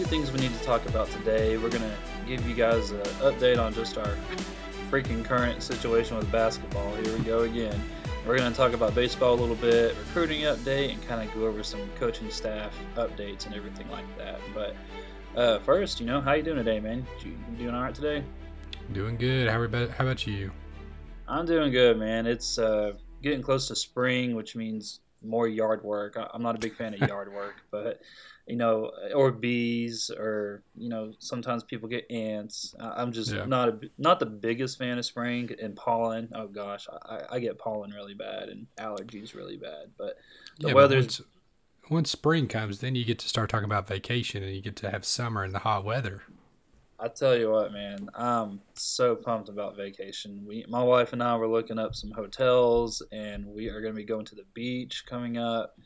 few things we need to talk about today. We're gonna give you guys an update on just our freaking current situation with basketball. Here we go again. We're gonna talk about baseball a little bit, recruiting update, and kind of go over some coaching staff updates and everything like that. But uh, first, you know, how you doing today, man? You, you doing all right today? Doing good. How about how about you? I'm doing good, man. It's uh, getting close to spring, which means more yard work. I'm not a big fan of yard work, but you know, or bees, or you know, sometimes people get ants. I'm just Yeah. not a not the biggest fan of spring and pollen. Oh gosh, I, I get pollen really bad and allergies really bad. But the Yeah, but once, once spring comes, then you get to start talking about vacation, and you get to have summer and the hot weather. I tell you what, man, I'm so pumped about vacation. We, my wife and I, were looking up some hotels, and we are going to be going to the beach coming up.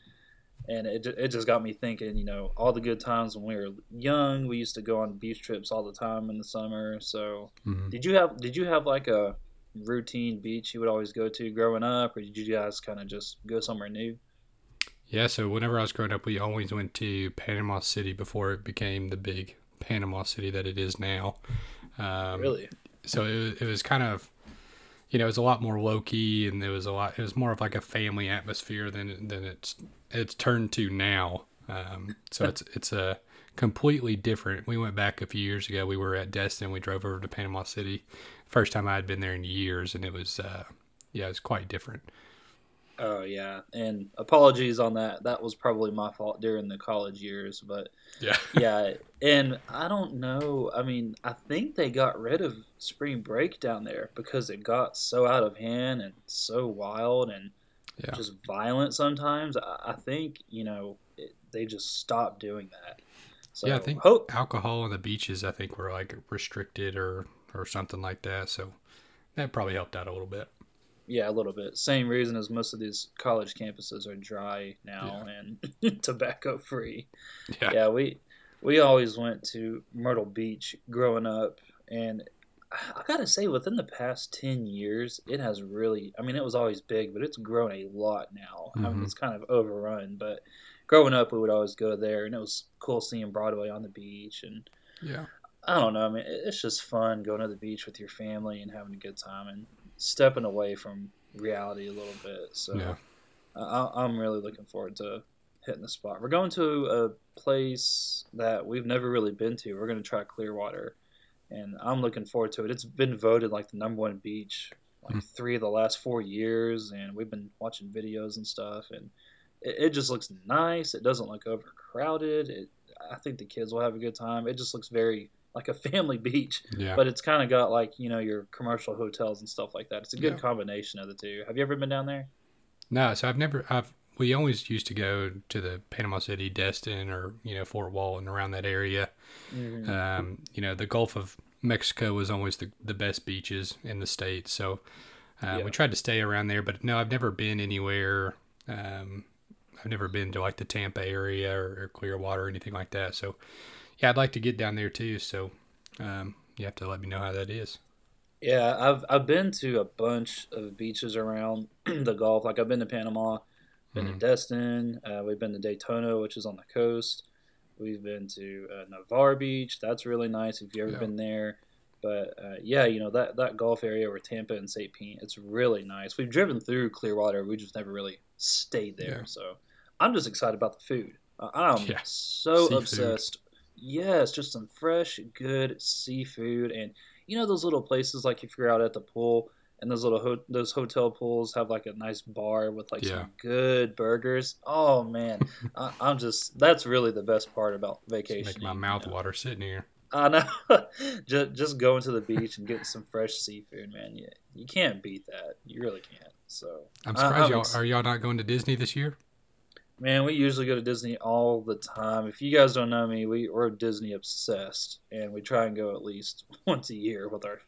And it, it just got me thinking, you know, all the good times when we were young. We used to go on beach trips all the time in the summer. So, Mhm. did you have did you have like a routine beach you would always go to growing up, or did you guys kind of just go somewhere new? Yeah, so whenever I was growing up, we always went to Panama City before it became the big Panama City that it is now. Um, really? so it, it was kind of you know it was a lot more low key and it was a lot it was more of like a family atmosphere than than it's it's turned to now. Um, so it's it's a completely different we went back a few years ago we were at destin we drove over to panama city. First time i had been there in years and it was uh yeah it was quite different Oh yeah, and apologies on that. That was probably my fault during the college years, but yeah yeah, and I don't know. I mean, I think they got rid of spring break down there because it got so out of hand and so wild and Yeah. just violent sometimes. I, I think you know it, they just stopped doing that. So yeah i think hope alcohol on the beaches i think were like restricted or or something like that so that probably helped out a little bit Yeah, a little bit. Same reason as most of these college campuses are dry now and tobacco free. yeah Yeah, we we always went to Myrtle Beach growing up, and I gotta say, within the past ten years, it has really. I mean, it was always big, but it's grown a lot now. I mean, Mhm. it's kind of overrun, but growing up, we would always go there, and it was cool seeing Broadway on the beach, and yeah I don't know. I mean, it's just fun going to the beach with your family and having a good time and stepping away from reality a little bit. So yeah I, I'm really looking forward to hitting the spot. We're going to a place that we've never really been to. We're going to try Clearwater, and I'm looking forward to it. It's been voted like the number one beach like Hmm. three of the last four years, and we've been watching videos and stuff, and it, it just looks nice. It doesn't look overcrowded. It, I think the kids will have a good time. It just looks very like a family beach, yeah but it's kind of got like you know your commercial hotels and stuff like that. It's a good Yeah. combination of the two. Have you ever been down there? No, so I've never. I've we always used to go to the Panama City, Destin, or you know Fort Walton around that area. Mhm. Um, you know the Gulf of Mexico was always the the best beaches in the state, so uh, Yeah. we tried to stay around there. But no, I've never been anywhere. Um, I've never been to like the Tampa area or, or Clearwater or anything like that. So yeah, I'd like to get down there too. So um, you have to let me know how that is. Yeah, I've I've been to a bunch of beaches around the Gulf. Like I've been to Panama, been Mhm. to Destin. Uh, we've been to Daytona, which is on the coast. We've been to uh, Navarre Beach. That's really nice if you've ever Yeah. been there. But uh, yeah, you know that that Gulf area where Tampa and St. Pete, it's really nice. We've driven through Clearwater. We just never really stayed there. Yeah. So I'm just excited about the food. I'm Yeah. so Seafood. obsessed. Yes, just some fresh, good seafood, and you know those little places like if you're out at the pool and those little ho- those hotel pools have like a nice bar with like Yeah. some good burgers. Oh man, I, I'm just that's really the best part about vacation. Make my mouth water sitting here. I know. just just going to the beach and getting some fresh seafood, man. You you can't beat that. You really can't. So I'm surprised I'm y'all are y'all not going to Disney this year. Man, we usually go to Disney all the time. If you guys don't know me, we, we're Disney obsessed, and we try and go at least once a year with our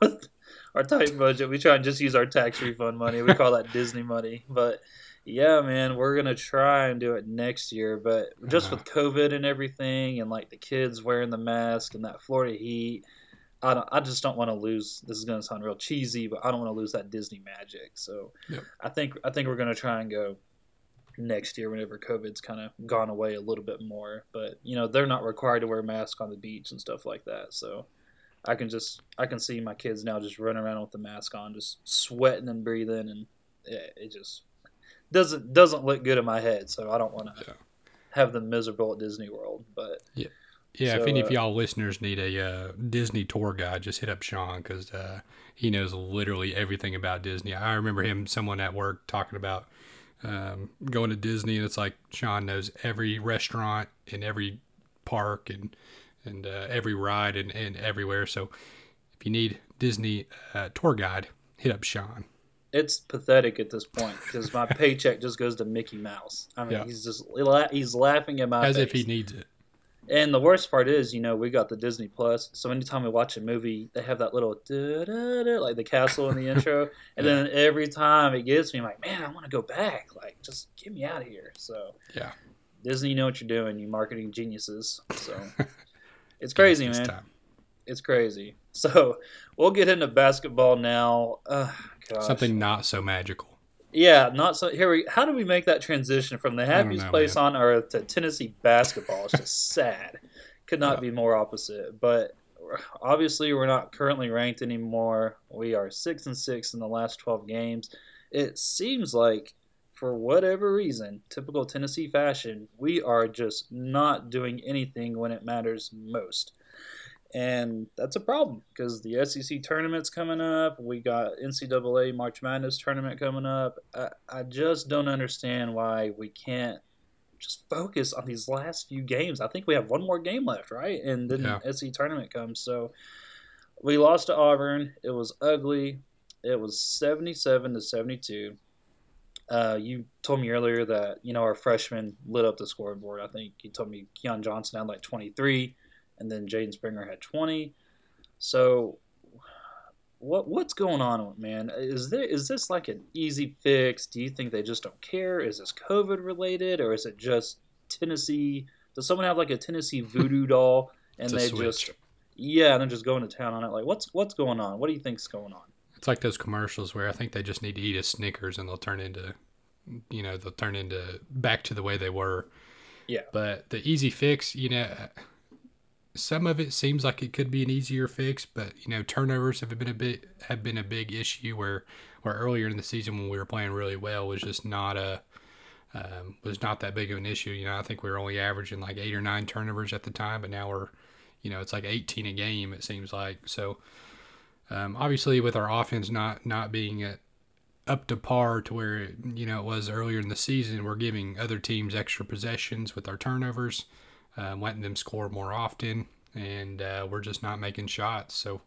with our tight budget. We try and just use our tax refund money. We call that Disney money. But yeah, man, we're gonna try and do it next year. But just with uh-huh. COVID and everything, and like the kids wearing the mask and that Florida heat, I don't. I just don't want to lose. This is gonna sound real cheesy, but I don't want to lose that Disney magic. So Yep. I think I think we're gonna try and go next year whenever COVID's kind of gone away a little bit more. But you know they're not required to wear masks on the beach and stuff like that. So I can just I can see my kids now just running around with the mask on, just sweating and breathing, and it, it just doesn't doesn't look good in my head. So I don't want to Yeah. have them miserable at Disney World. But Yeah, if So, any of uh, y'all listeners need a uh, Disney tour guide, just hit up Sean because uh, he knows literally everything about Disney. I remember him, someone at work, talking about um, going to Disney, and it's like Sean knows every restaurant and every park and and uh, every ride and, and everywhere. So if you need Disney uh, tour guide, hit up Sean. it's pathetic at this point because my paycheck just goes to Mickey Mouse. I mean, Yeah. he's just he's laughing at my As if he needs it. And the worst part is, you know, we got the Disney Plus, so anytime we watch a movie, they have that little like the castle in the intro, and then every time it gets me, I'm like, man, I want to go back. Like, just get me out of here. So, Yeah. Disney, you know what you're doing, you marketing geniuses. So, it's crazy, This man. time. It's crazy. So, we'll get into basketball now. Uh. Something not so magical. Yeah, not so. Here we. How do we make that transition from the happiest know, place on earth to Tennessee basketball? It's just sad. Could not Yeah. be more opposite. But obviously, we're not currently ranked anymore. We are six and six in the last twelve games. It seems like, for whatever reason, typical Tennessee fashion, we are just not doing anything when it matters most. And that's a problem because the SEC tournament's coming up. We got NCAA March Madness tournament coming up. I, I just don't understand why we can't just focus on these last few games. I think we have one more game left, right? And then Yeah. the SEC tournament comes. So we lost to Auburn. It was ugly. It was 77 to 72. Uh, you told me earlier that you know our freshmen lit up the scoreboard. I think you told me Keon Johnson had like 23, and then Jaden Springer had 20. So, what what's going on, man? Is there is this like an easy fix? Do you think they just don't care? Is this COVID related, or is it just Tennessee? Does someone have like a Tennessee voodoo doll, and they switch. just yeah, and they're just going to town on it? Like, what's what's going on? What do you think's going on? It's like those commercials where I think they just need to eat a Snickers and they'll turn into, you know, they'll turn into back to the way they were. Yeah. But the easy fix, you know, some of it seems like it could be an easier fix, but you know, turnovers have been a bit have been a big issue. Where where earlier in the season when we were playing really well was just not a um, was not that big of an issue. You know, I think we were only averaging like eight or nine turnovers at the time, but now we're, you know, it's like 18 a game. It seems like so. Um, obviously, with our offense not not being at up to par to where you know it was earlier in the season, we're giving other teams extra possessions with our turnovers, um, letting them score more often, and uh, we're just not making shots. So.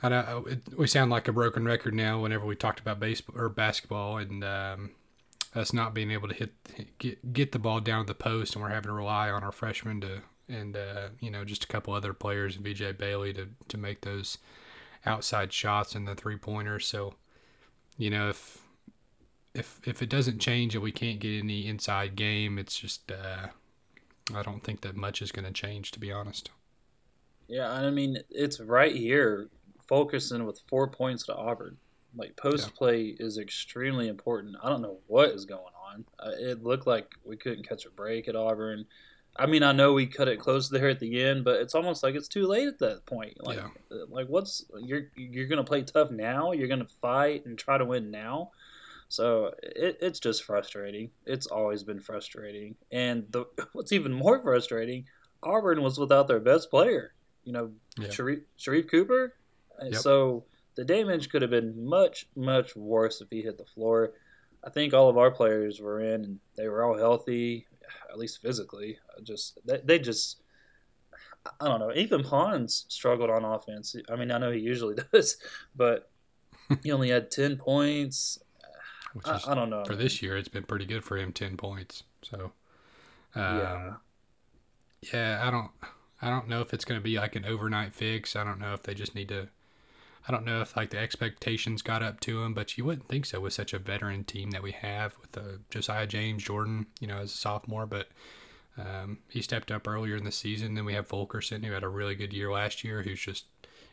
I know it, we sound like a broken record now. Whenever we talked about baseball or basketball, and um, us not being able to hit get get the ball down to the post, and we're having to rely on our freshmen to and uh, you know just a couple other players and BJ Bailey to to make those outside shots and the three pointers. So you know if if if it doesn't change and we can't get any inside game, it's just uh, I don't think that much is going to change to be honest. Yeah, I mean it's right here. Fulkerson with four points to Auburn. Like post Yeah. play is extremely important. I don't know what is going on. Uh, it looked like we couldn't catch a break at Auburn. I mean, I know we cut it close there at the end, but it's almost like it's too late at that point. Like, Yeah. uh, like what's you're you're gonna play tough now? You're gonna fight and try to win now. So it, it's just frustrating. It's always been frustrating, and the what's even more frustrating, Auburn was without their best player. You know, Yeah. Sharife, Sharife Cooper. And Yep. So the damage could have been much, much worse if he hit the floor. I think all of our players were in and they were all healthy, at least physically. Just they, they just, I don't know. Even Pons struggled on offense. I mean, I know he usually does, but he only had ten points. Which I, is I don't know. for this year, it's been pretty good for him, ten points. So, um, yeah, yeah, I don't, I don't know if it's going to be like an overnight fix. I don't know if they just need to. I don't know if like the expectations got up to him, but you wouldn't think so with such a veteran team that we have with uh, Josiah James Jordan, you know, as a sophomore. But um, he stepped up earlier in the season. Then we have Fulkerson, who had a really good year last year, who's just,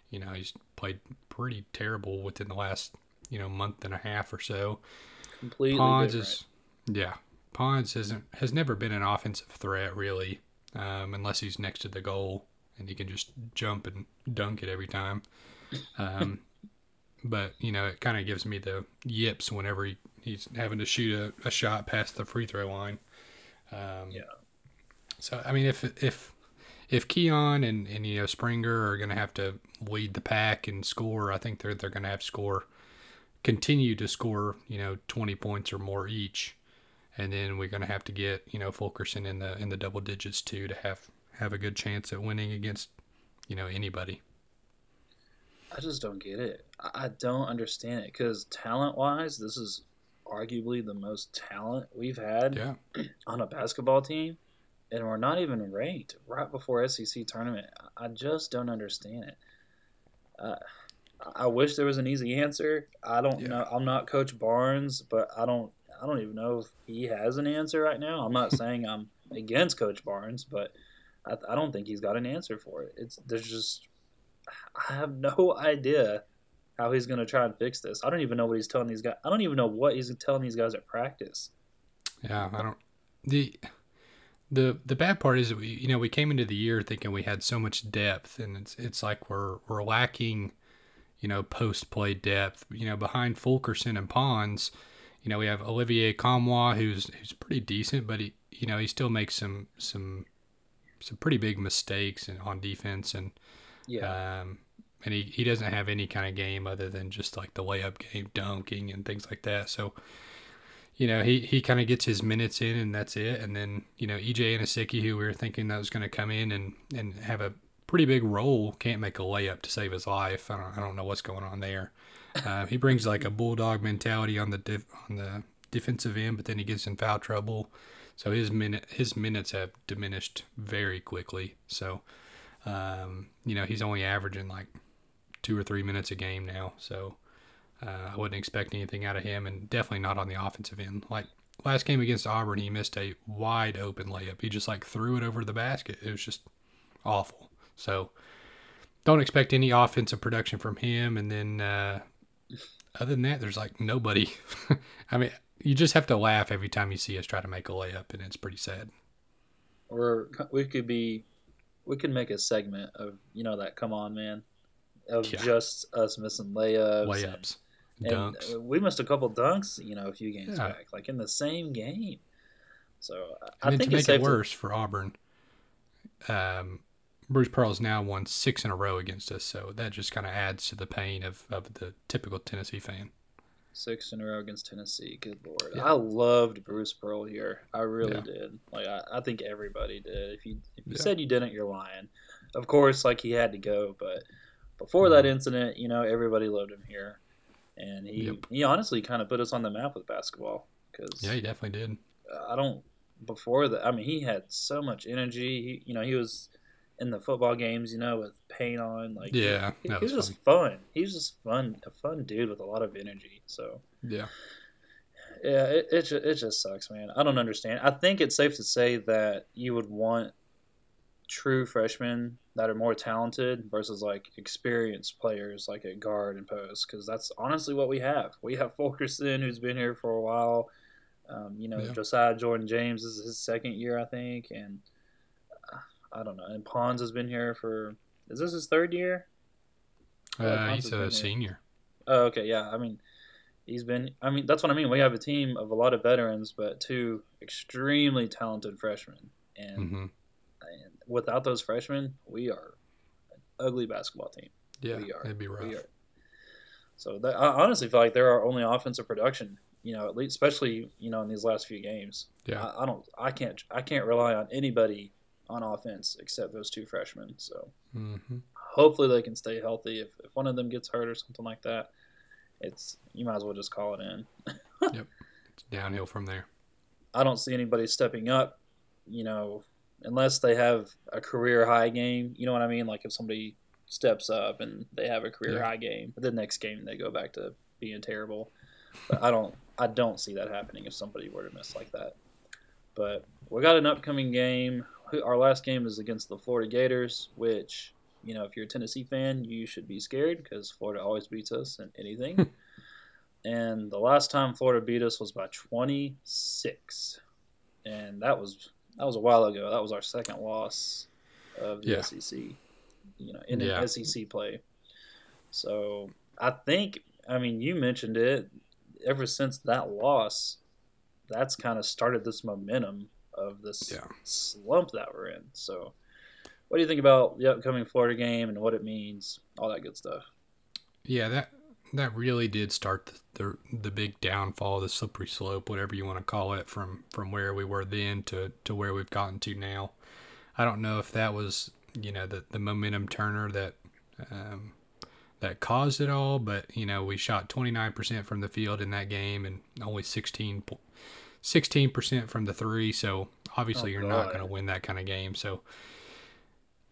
you know, he's played pretty terrible within the last, you know, month and a half or so. Completely Pons different. is Yeah, Pons hasn't has never been an offensive threat really, um, unless he's next to the goal and he can just jump and dunk it every time. Um, but you know, it kind of gives me the yips whenever he, he's having to shoot a, a shot past the free throw line. Um, Yeah. So I mean, if if if Keon and, and you know Springer are going to have to lead the pack and score, I think they're they're going to have to score, continue to score, you know, twenty points or more each, and then we're going to have to get you know Fulkerson in the in the double digits too to have have a good chance at winning against you know anybody. I just don't get it. I I don't understand it because talent wise, this is arguably the most talent we've had Yeah, on a basketball team, and we're not even ranked right before SEC tournament. I just don't understand it. Uh, I wish there was an easy answer. I don't Yeah. know. I'm not Coach Barnes, but I don't. I don't even know if he has an answer right now. I'm not saying I'm against Coach Barnes, but I, I don't think he's got an answer for it. It's there's just I have no idea how he's going to try and fix this. I don't even know what he's telling these guys. I don't even know what he's telling these guys at practice. yeah. I don't the. The, the bad part is that we you know we came into the year thinking we had so much depth and it's it's like we're we're lacking you know post play depth. You know behind Fulkerson and Pons you know we have Olivier Nkamhoua who's who's pretty decent but he you know he still makes some some some pretty big mistakes in, on defense and Yeah, um and he, he doesn't have any kind of game other than just like the layup game dunking and things like that. So you know he, he kind of gets his minutes in and that's it. And then you know EJ Anosike who we were thinking that was going to come in and and have a pretty big role can't make a layup to save his life I don't, I don't know what's going on there uh, he brings like a bulldog mentality on the on the defensive end but then he gets in foul trouble so his minute his minutes have diminished very quickly so um, you know he's only averaging like two or three minutes a game now so uh, I wouldn't expect anything out of him, and definitely not on the offensive end. Like last game against Auburn, he missed a wide open layup. He just like threw it over the basket. It was just awful. So don't expect any offensive production from him. And then uh, other than that, there's like nobody. I mean, you just have to laugh every time you see us try to make a layup, and it's pretty sad. or we could be, we could make a segment of you know that come on man, of Yeah. just us missing layups, Layups, and, dunks. uh, we missed a couple dunks, you know, a few games Yeah. back, like in the same game. So I- And think to it's make it safe to worse for Auburn, um, Bruce Pearl's now won six in a row against us, so that just kind of adds to the pain of, of the typical Tennessee fan. Six in a row against Tennessee. Good lord, Yeah. I loved Bruce Pearl here. I really Yeah. did. Like I, I think everybody did. If you if you Yeah. said you didn't, you're lying. Of course, like he had to go, but before that Mhm. incident, you know, everybody loved him here, and he Yep. he honestly kind of put us on the map with basketball because Yeah, he definitely did. I don't before that. I mean, he had so much energy. He, you know, he was in the football games, you know, with paint on. Like, Yeah, he, he was was just fun. He was just fun, a fun dude with a lot of energy. So Yeah, yeah, it it, ju- it just sucks, man. I don't understand. I think it's safe to say that you would want true freshmen that are more talented versus like experienced players like at guard and post because that's honestly what we have. We have Fulkerson who's been here for a while. Um, you know, Yeah. Josiah Jordan James is his second year, I think, and I don't know. And Pons has been here for is this his third year? Uh, he's a here. senior. Oh, okay, yeah. I mean, he's been. I mean, that's what I mean. We have a team of a lot of veterans, but two extremely talented freshmen, and, hmm and without those freshmen, we are an ugly basketball team. Yeah, we are. it'd be rough. We are. So that, I honestly feel like they're our only offensive production. You know, at least especially you know in these last few games. Yeah, I, I don't. I can't. I can't rely on anybody on offense except those two freshmen. So hmm hopefully they can stay healthy. If, if one of them gets hurt or something like that, it's you might as well just call it in. Yep, it's downhill from there. I don't see anybody stepping up, you know, unless they have a career high game. You know what I mean? Like if somebody steps up and they have a career Yeah. high game, the next game they go back to being terrible. But I don't I don't see that happening if somebody were to miss like that. But we got an upcoming game. Our last game is against the Florida Gators, which you know if you're a Tennessee fan, you should be scared because Florida always beats us in anything. and the last time Florida beat us was by 26, and that was that was a while ago. That was our second loss of the Yeah. SEC, you know, in Yeah. an SEC play. So I think, I mean, you mentioned it. Ever since that loss, that's kind of started this momentum of this Yeah. slump that we're in. So, what do you think about the upcoming Florida game and what it means, all that good stuff? Yeah, that that really did start the, the the big downfall, the slippery slope, whatever you want to call it, from from where we were then to to where we've gotten to now. I don't know if that was you know the the momentum turner that um, that caused it all, but you know we shot 29% from the field in that game and only 16 percent from the three. So obviously Oh, you're not going to win that kind of game. So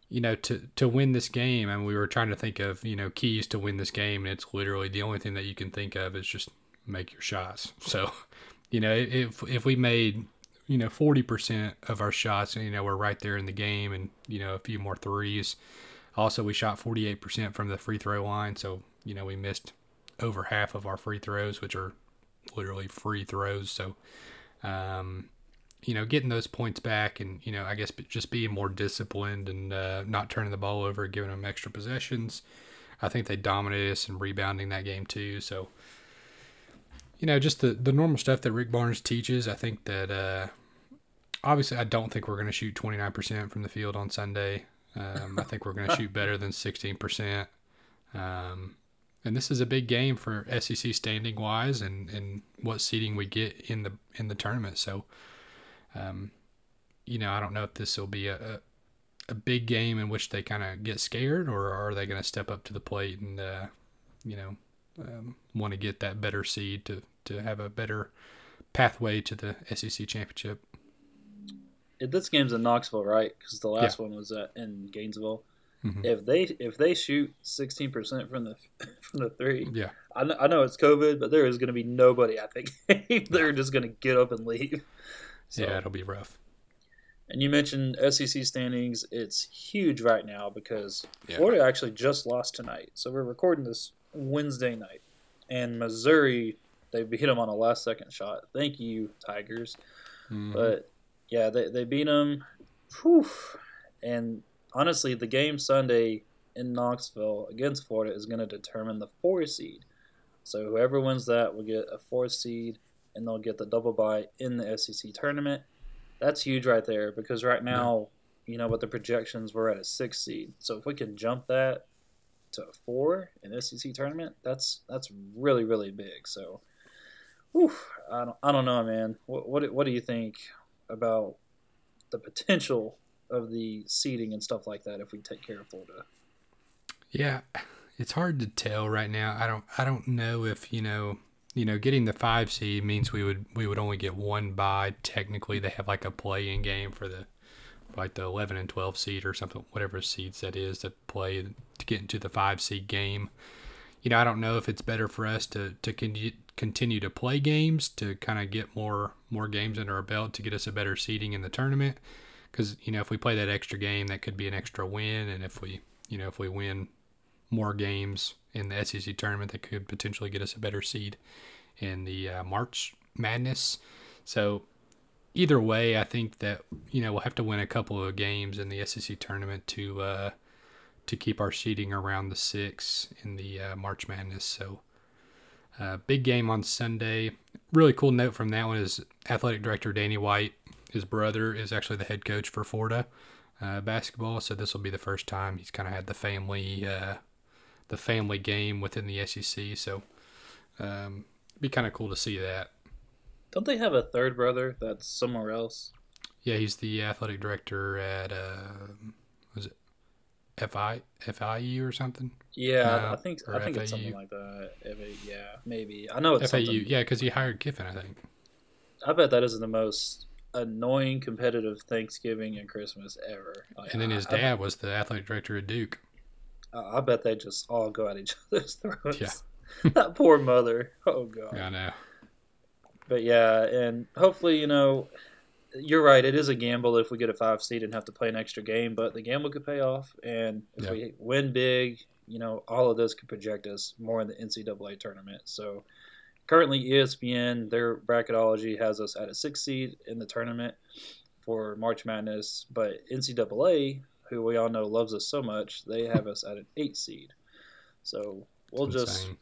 you know, to to win this game, and we were trying to think of you know keys to win this game, and it's literally the only thing that you can think of is just make your shots. So, you know, if if we made you know forty percent of our shots, you know, we're right there in the game, and you know a few more threes. Also, we shot forty eight percent from the free throw line, so you know we missed over half of our free throws, which are literally free throws. So, um, you know, getting those points back and, you know, I guess just being more disciplined and uh, not turning the ball over, giving them extra possessions. I think they dominated us in rebounding that game too. So, you know, just the, the normal stuff that Rick Barnes teaches. I think that, uh, obviously, I don't think we're going to shoot 29% from the field on Sunday. Um, I think we're going to shoot better than 16%. Um, and this is a big game for SEC standing wise and, and what seeding we get in the in the tournament. So, um, you know, I don't know if this will be a, a, a big game in which they kind of get scared, or are they going to step up to the plate and, uh, you know, um, want to get that better seed to, to have a better pathway to the SEC championship? If this game's in Knoxville, right? Because the last one was at, in Gainesville. Mhm. If they if they shoot sixteen percent from the from the three, Yeah, I know, I know it's COVID, but there is going to be nobody. I think they're just going to get up and leave. So, yeah, it'll be rough. And you mentioned SEC standings. It's huge right now because Yeah. Florida actually just lost tonight. So we're recording this Wednesday night, and Missouri they beat them on a last second shot. Thank you, Tigers. Mhm. But yeah, they they beat them. Whew. And honestly, the game Sunday in Knoxville against Florida is going to determine the four seed. So whoever wins that will get a four seed, and they'll get the double bye in the SEC tournament. That's huge right there because right now, you know, what the projections were at a six seed. So if we can jump that to a four in SEC tournament, that's that's really really big. So, whew, I don't I don't know, man. What what what do you think about the potential of the seeding and stuff like that if we take care of Florida? Yeah, it's hard to tell right now. I don't I don't know if, you know, you know, getting the 5 seed means we would we would only get one bye. Technically, they have like a play-in game for the like the 11 and 12 seed or something whatever seeds that is that play to get into the 5 seed game. You know, I don't know if it's better for us to to con- continue to play games to kind of get more more games under our belt to get us a better seeding in the tournament because you know if we play that extra game that could be an extra win and if we you know if we win more games in the SEC tournament that could potentially get us a better seed in the uh, March Madness. So either way, I think that you know we'll have to win a couple of games in the SEC tournament to uh, to keep our seeding around the six in the uh, March Madness. So uh, big game on Sunday. Really cool note from that one is athletic director Danny White. His brother is actually the head coach for Florida uh, basketball, so this will be the first time he's kind of had the family uh, the family game within the SEC. So um, be kind of cool to see that. Don't they have a third brother that's somewhere else? Yeah, he's the athletic director at uh, was it FI FIU or something? Yeah, Uh, I think I think it's something like that. F- yeah, maybe. I know it's FAU, something. yeah, because he hired Kiffin, I think. I bet that isn't the most annoying competitive Thanksgiving and Christmas ever. Like, And then his I- I- dad was the athletic director at Duke. I, I bet they just all go at each other's throats. Yeah. that poor mother. Oh god. I know. But yeah, and hopefully, you know, you're right. It is a gamble if we get a five seed and have to play an extra game, but the gamble could pay off. And if Yeah. we win big, you know, all of this could project us more in the NCAA tournament. So currently ESPN their bracketology has us at a six seed in the tournament for March Madness, but NCAA, who we all know loves us so much, they have us at an eight seed. So we'll It's just insane.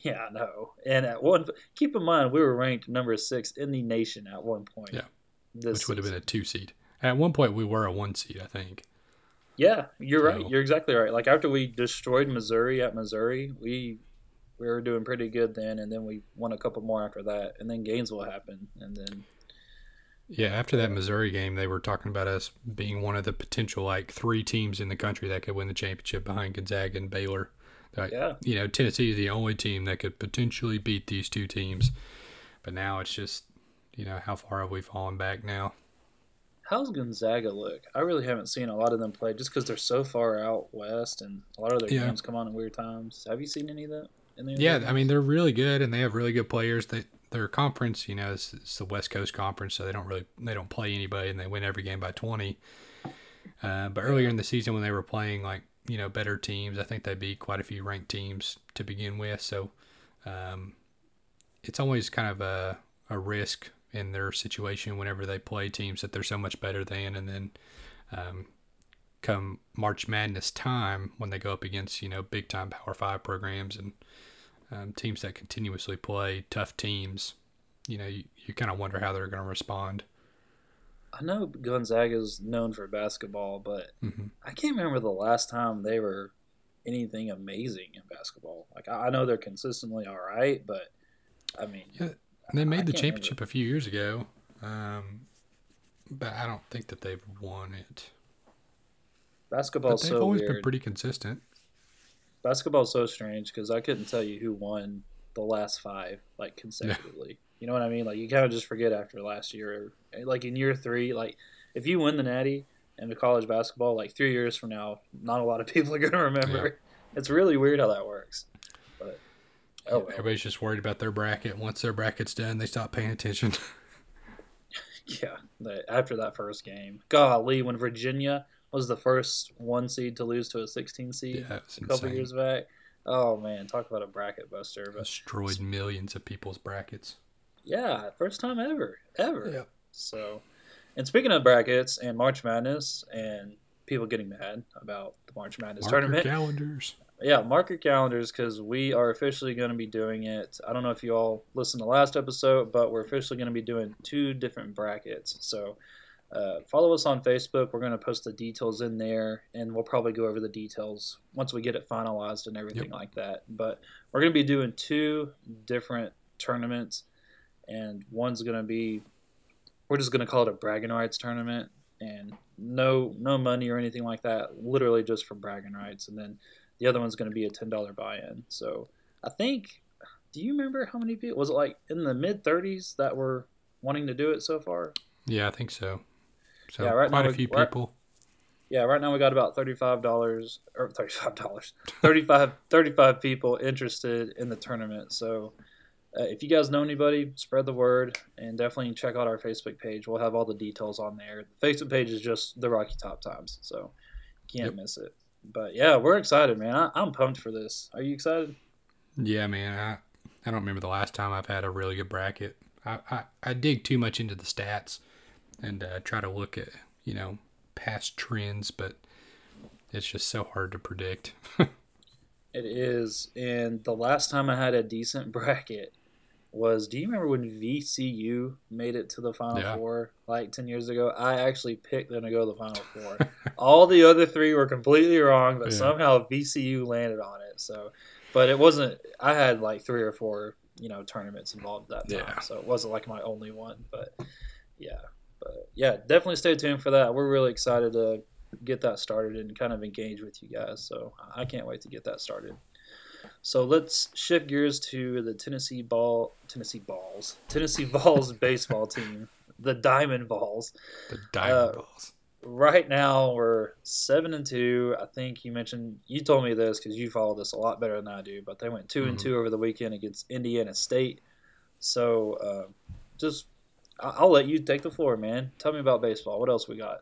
yeah, I know. And at one, keep in mind we were ranked number six in the nation at one point. Yeah. this which would have been a two seed. At one point, we were a one seed, I think. Yeah, you're right. You're exactly right. Like after we destroyed Missouri at Missouri, we we were doing pretty good then, and then we won a couple more after that, and then Gainesville happened, and then Yeah, after that Missouri game, they were talking about us being one of the potential like three teams in the country that could win the championship behind Gonzaga and Baylor. Like, yeah, you know, Tennessee is the only team that could potentially beat these two teams. But now it's just, you know, how far have we fallen back now? how's Gonzaga look? I really haven't seen a lot of them play just because they're so far out west, and a lot of their Yeah. games come on at weird times. Have you seen any of that? Yeah. I mean they're really good and they have really good players. They their conference, you know, it's, it's the West Coast Conference, so they don't really they don't play anybody and they win every game by twenty. Uh, but earlier in the season when they were playing like you know better teams, I think they beat quite a few ranked teams to begin with. So um, it's always kind of a a risk in their situation whenever they play teams that they're so much better than, and then um, come March Madness time when they go up against you know big time Power Five programs and um, teams that continuously play tough teams, you know, you, you kind of wonder how they're going to respond. I know Gonzaga is known for basketball, but hmm I can't remember the last time they were anything amazing in basketball. Like I I know they're consistently all right, but I mean, Yeah, they I made the championship a few years ago, um, but I don't think that they've won it. But basketball's they've so always weird. been pretty consistent. Basketball's so strange because I couldn't tell you who won the last five like consecutively. You know what I mean? Like you kind of just forget after last year. Like in year three, like if you win the Natty and the college basketball, like three years from now, not a lot of people are going to remember. It's really weird how that works. But oh well. Everybody's just worried about their bracket. Once their bracket's done, they stop paying attention. Yeah, after that first game, golly, when Virginia was the first one seed to lose to a 16 seed yeah, a couple years back. Oh man, talk about a bracket buster! But Destroyed millions of people's brackets. yeah, first time ever, ever. Yep. So, and speaking of brackets and March Madness and people getting mad about the March Madness Mark tournament, calendars. yeah, mark your calendars because we are officially going to be doing it. I don't know if you all listened to last episode, but we're officially going to be doing two different brackets. So uh, follow us on Facebook. We're going to post the details in there, and we'll probably go over the details once we get it finalized and everything Yep. like that. But we're going to be doing two different tournaments, and one's going to be we're just going to call it a bragging rights tournament, and no no money or anything like that. Literally just for bragging rights, and then the other one's going to be a ten dollar buy-in. So I think. Do you remember how many people was it like in the mid thirties that were wanting to do it so far? Yeah, I think so. So Yeah, right quite now a we- few people. Yeah, right now we got about thirty-five dollars or thirty-five dollars, 35, 35 people interested in the tournament. So, uh, if you guys know anybody, spread the word and definitely check out our Facebook page. We'll have all the details on there. The Facebook page is just the Rocky Top Times, so can't Yep. miss it. But yeah, we're excited, man. I, I'm pumped for this. Are you excited? Yeah, man. I, I don't remember the last time I've had a really good bracket. I, I, I dig too much into the stats and uh, try to look at, you know, past trends, but it's just so hard to predict. It is. And the last time I had a decent bracket was do you remember when VCU made it to the Final Yeah. Four like 10 years ago? I actually picked them to go to the Final Four. All the other three were completely wrong, but Yeah. somehow VCU landed on it. So, but it wasn't, I had like three or four, you know, tournaments involved at that time. Yeah. So it wasn't like my only one. But yeah. Yeah, definitely stay tuned for that. We're really excited to get that started and kind of engage with you guys. So I can't wait to get that started. So let's shift gears to the Tennessee ball, Tennessee balls, Tennessee balls baseball team, the Diamond Vols. The diamond Uh, balls. Right now we're seven and two. I think you mentioned you told me this because you follow this a lot better than I do. But they went 2 and Mhm. two over the weekend against Indiana State. So uh, just I'll let you take the floor, man. Tell me about baseball. What else we got?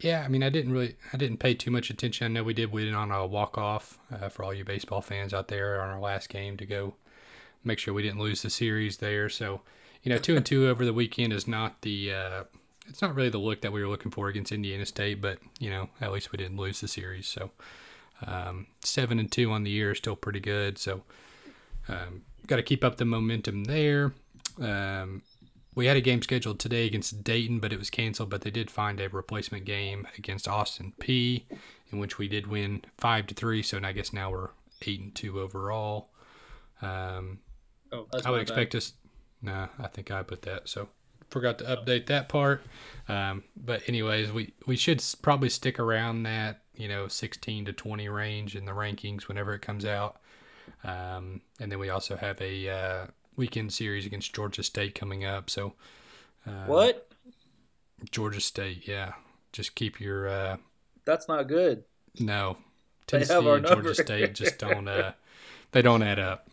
Yeah, I mean, I didn't really, I didn't pay too much attention. I know we did win on a walk off uh, for all you baseball fans out there on our last game to go make sure we didn't lose the series there. So, you know, two and two over the weekend is not the uh, it's not really the look that we were looking for against Indiana State, but you know, at least we didn't lose the series. So, um, seven and two on the year is still pretty good. So, um, got to keep up the momentum there. Um, we had a game scheduled today against Dayton, but it was canceled. But they did find a replacement game against Austin Peay, in which we did win five to three. So I guess now we're eight and two overall. Um, Oh, I would my bad. expect us. Nah, I think I put that. So forgot to update that part. Um, but anyways, we we should probably stick around that you know 16 to 20 range in the rankings whenever it comes out. Um, and then we also have a uh, weekend series against Georgia State coming up. So uh, What? Georgia State, yeah. Just keep your uh, That's not good. no. They Tennessee have our and Georgia number. State just don't uh, they don't add up.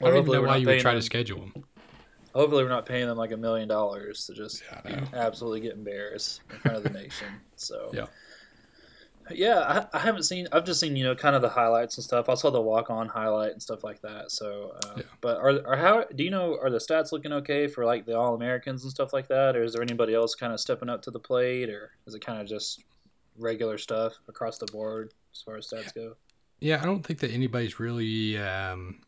Well, I don't even know why you would try to them- schedule them. Hopefully, we're not paying them like a million dollars to just Yeah, absolutely get embarrassed in front of the nation. So Yeah. Yeah, I, I haven't seen. I've just seen you know kind of the highlights and stuff. I saw the walk on highlight and stuff like that. So, uh, Yeah. but are are how do you know are the stats looking okay for like the All Americans and stuff like that, or is there anybody else kind of stepping up to the plate, or is it kind of just regular stuff across the board as far as stats go? Yeah, I don't think that anybody's really um,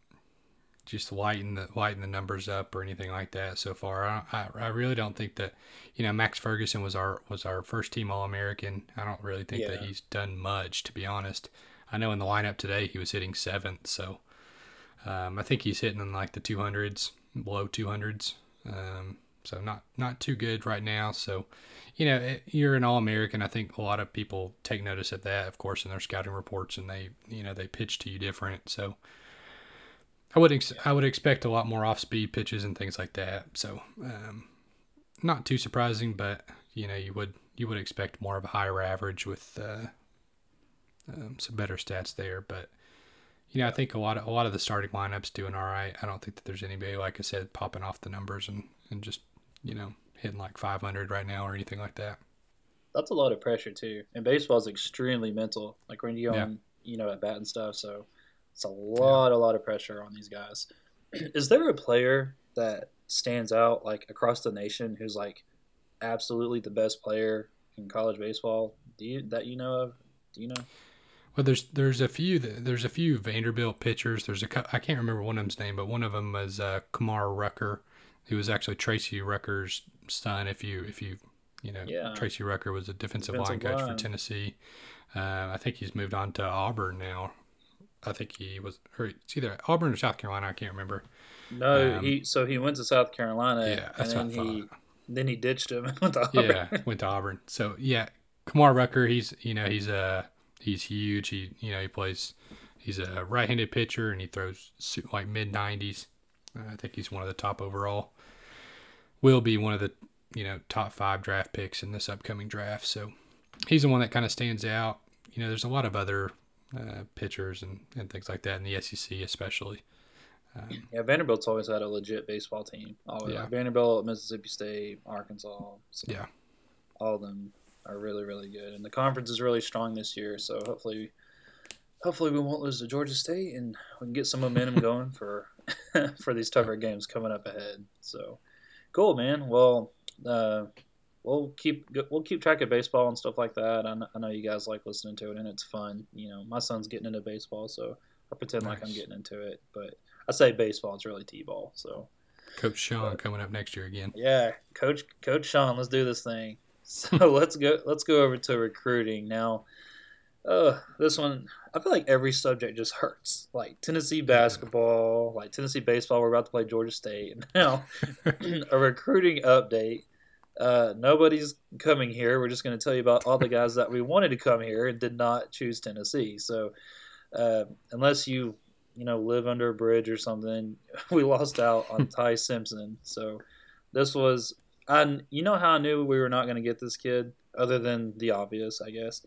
just lighten the lighten the numbers up or anything like that so far. I, I, I really don't think that you know Max Ferguson was our was our first team All American. I don't really think that he's done much to be honest. I know in the lineup today he was hitting seventh, so um, I think he's hitting in like the two hundreds, below two hundreds. Um, so not not too good right now. So you know it, you're an All American. I think a lot of people take notice of that, of course, in their scouting reports, and they you know they pitch to you different. So I would ex- I would expect a lot more off speed pitches and things like that. So um, not too surprising, but you know you would you would expect more of a higher average with uh, um, some better stats there. But you know I think a lot of a lot of the starting lineups doing all right. I don't think that there's anybody like I said popping off the numbers and and just you know hitting like 500 right now or anything like that. That's a lot of pressure too, and baseball is extremely mental. Like when you go Yeah. on, you know, at bat and stuff. So it's a lot, a lot of pressure on these guys. Is there a player that stands out like across the nation who's like absolutely the best player in college baseball? Do you that you know of? Do you know? Well, there's there's a few there's a few Vanderbilt pitchers. There's a I can't remember one of them's name, but one of them was uh, Kumar Rocker, who was actually Tracy Rocker's son. If you if you you know Yeah. Tracy Rocker was a defensive, line Defensive coach line. for Tennessee. Uh, I think he's moved on to Auburn now. I think he was or it's either Auburn or South Carolina. I can't remember. No, Um, he so he went to South Carolina, yeah, that's and what then I he thought. then he ditched him and went to Auburn. Yeah, went to Auburn. So yeah, Kumar Rocker. He's you know he's uh he's huge. He you know he plays. He's a right-handed pitcher and he throws like mid 90s. Uh, I think he's one of the top overall. Will be one of the you know top five draft picks in this upcoming draft. So he's the one that kind of stands out. You know, there's a lot of other uh, pitchers and, and things like that in the SEC, especially. Um, Yeah, Vanderbilt's always had a legit baseball team. Always. Yeah. Vanderbilt, Mississippi State, Arkansas. So Yeah. All of them are really, really good. And the conference is really strong this year. So hopefully, hopefully we won't lose to Georgia State and we can get some momentum going for for these tougher games coming up ahead. So cool, man. Well, uh, we'll keep we'll keep track of baseball and stuff like that. I know, I know you guys like listening to it and it's fun. You know, my son's getting into baseball, so I pretend like I'm getting into it, but I say baseball, it's really t-ball. So Coach Sean coming up next year again. yeah, coach Coach Sean, let's do this thing. So let's go let's go over to recruiting now. Uh, this one I feel like every subject just hurts. Like Tennessee basketball, like Tennessee baseball. We're about to play Georgia State, and now a recruiting update. Uh, nobody's coming here. We're just going to tell you about all the guys that we wanted to come here and did not choose Tennessee. So, uh, unless you you know live under a bridge or something, we lost out on Ty Simpson. So, this was I. You know how I knew we were not going to get this kid, other than the obvious, I guess.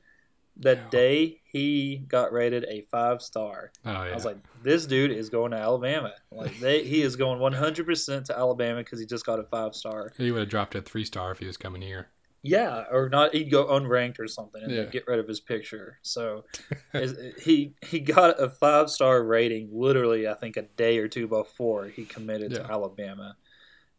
The Yeah. day he got rated a five star, Oh yeah. I was like, this dude is going to Alabama. Like they, he is going 100% to Alabama because he just got a five star. he would have dropped a three star if he was coming here. Yeah, or not. He'd go unranked or something, and Yeah. get rid of his picture. So he he got a five star rating literally, I think, a day or two before he committed Yeah. to Alabama.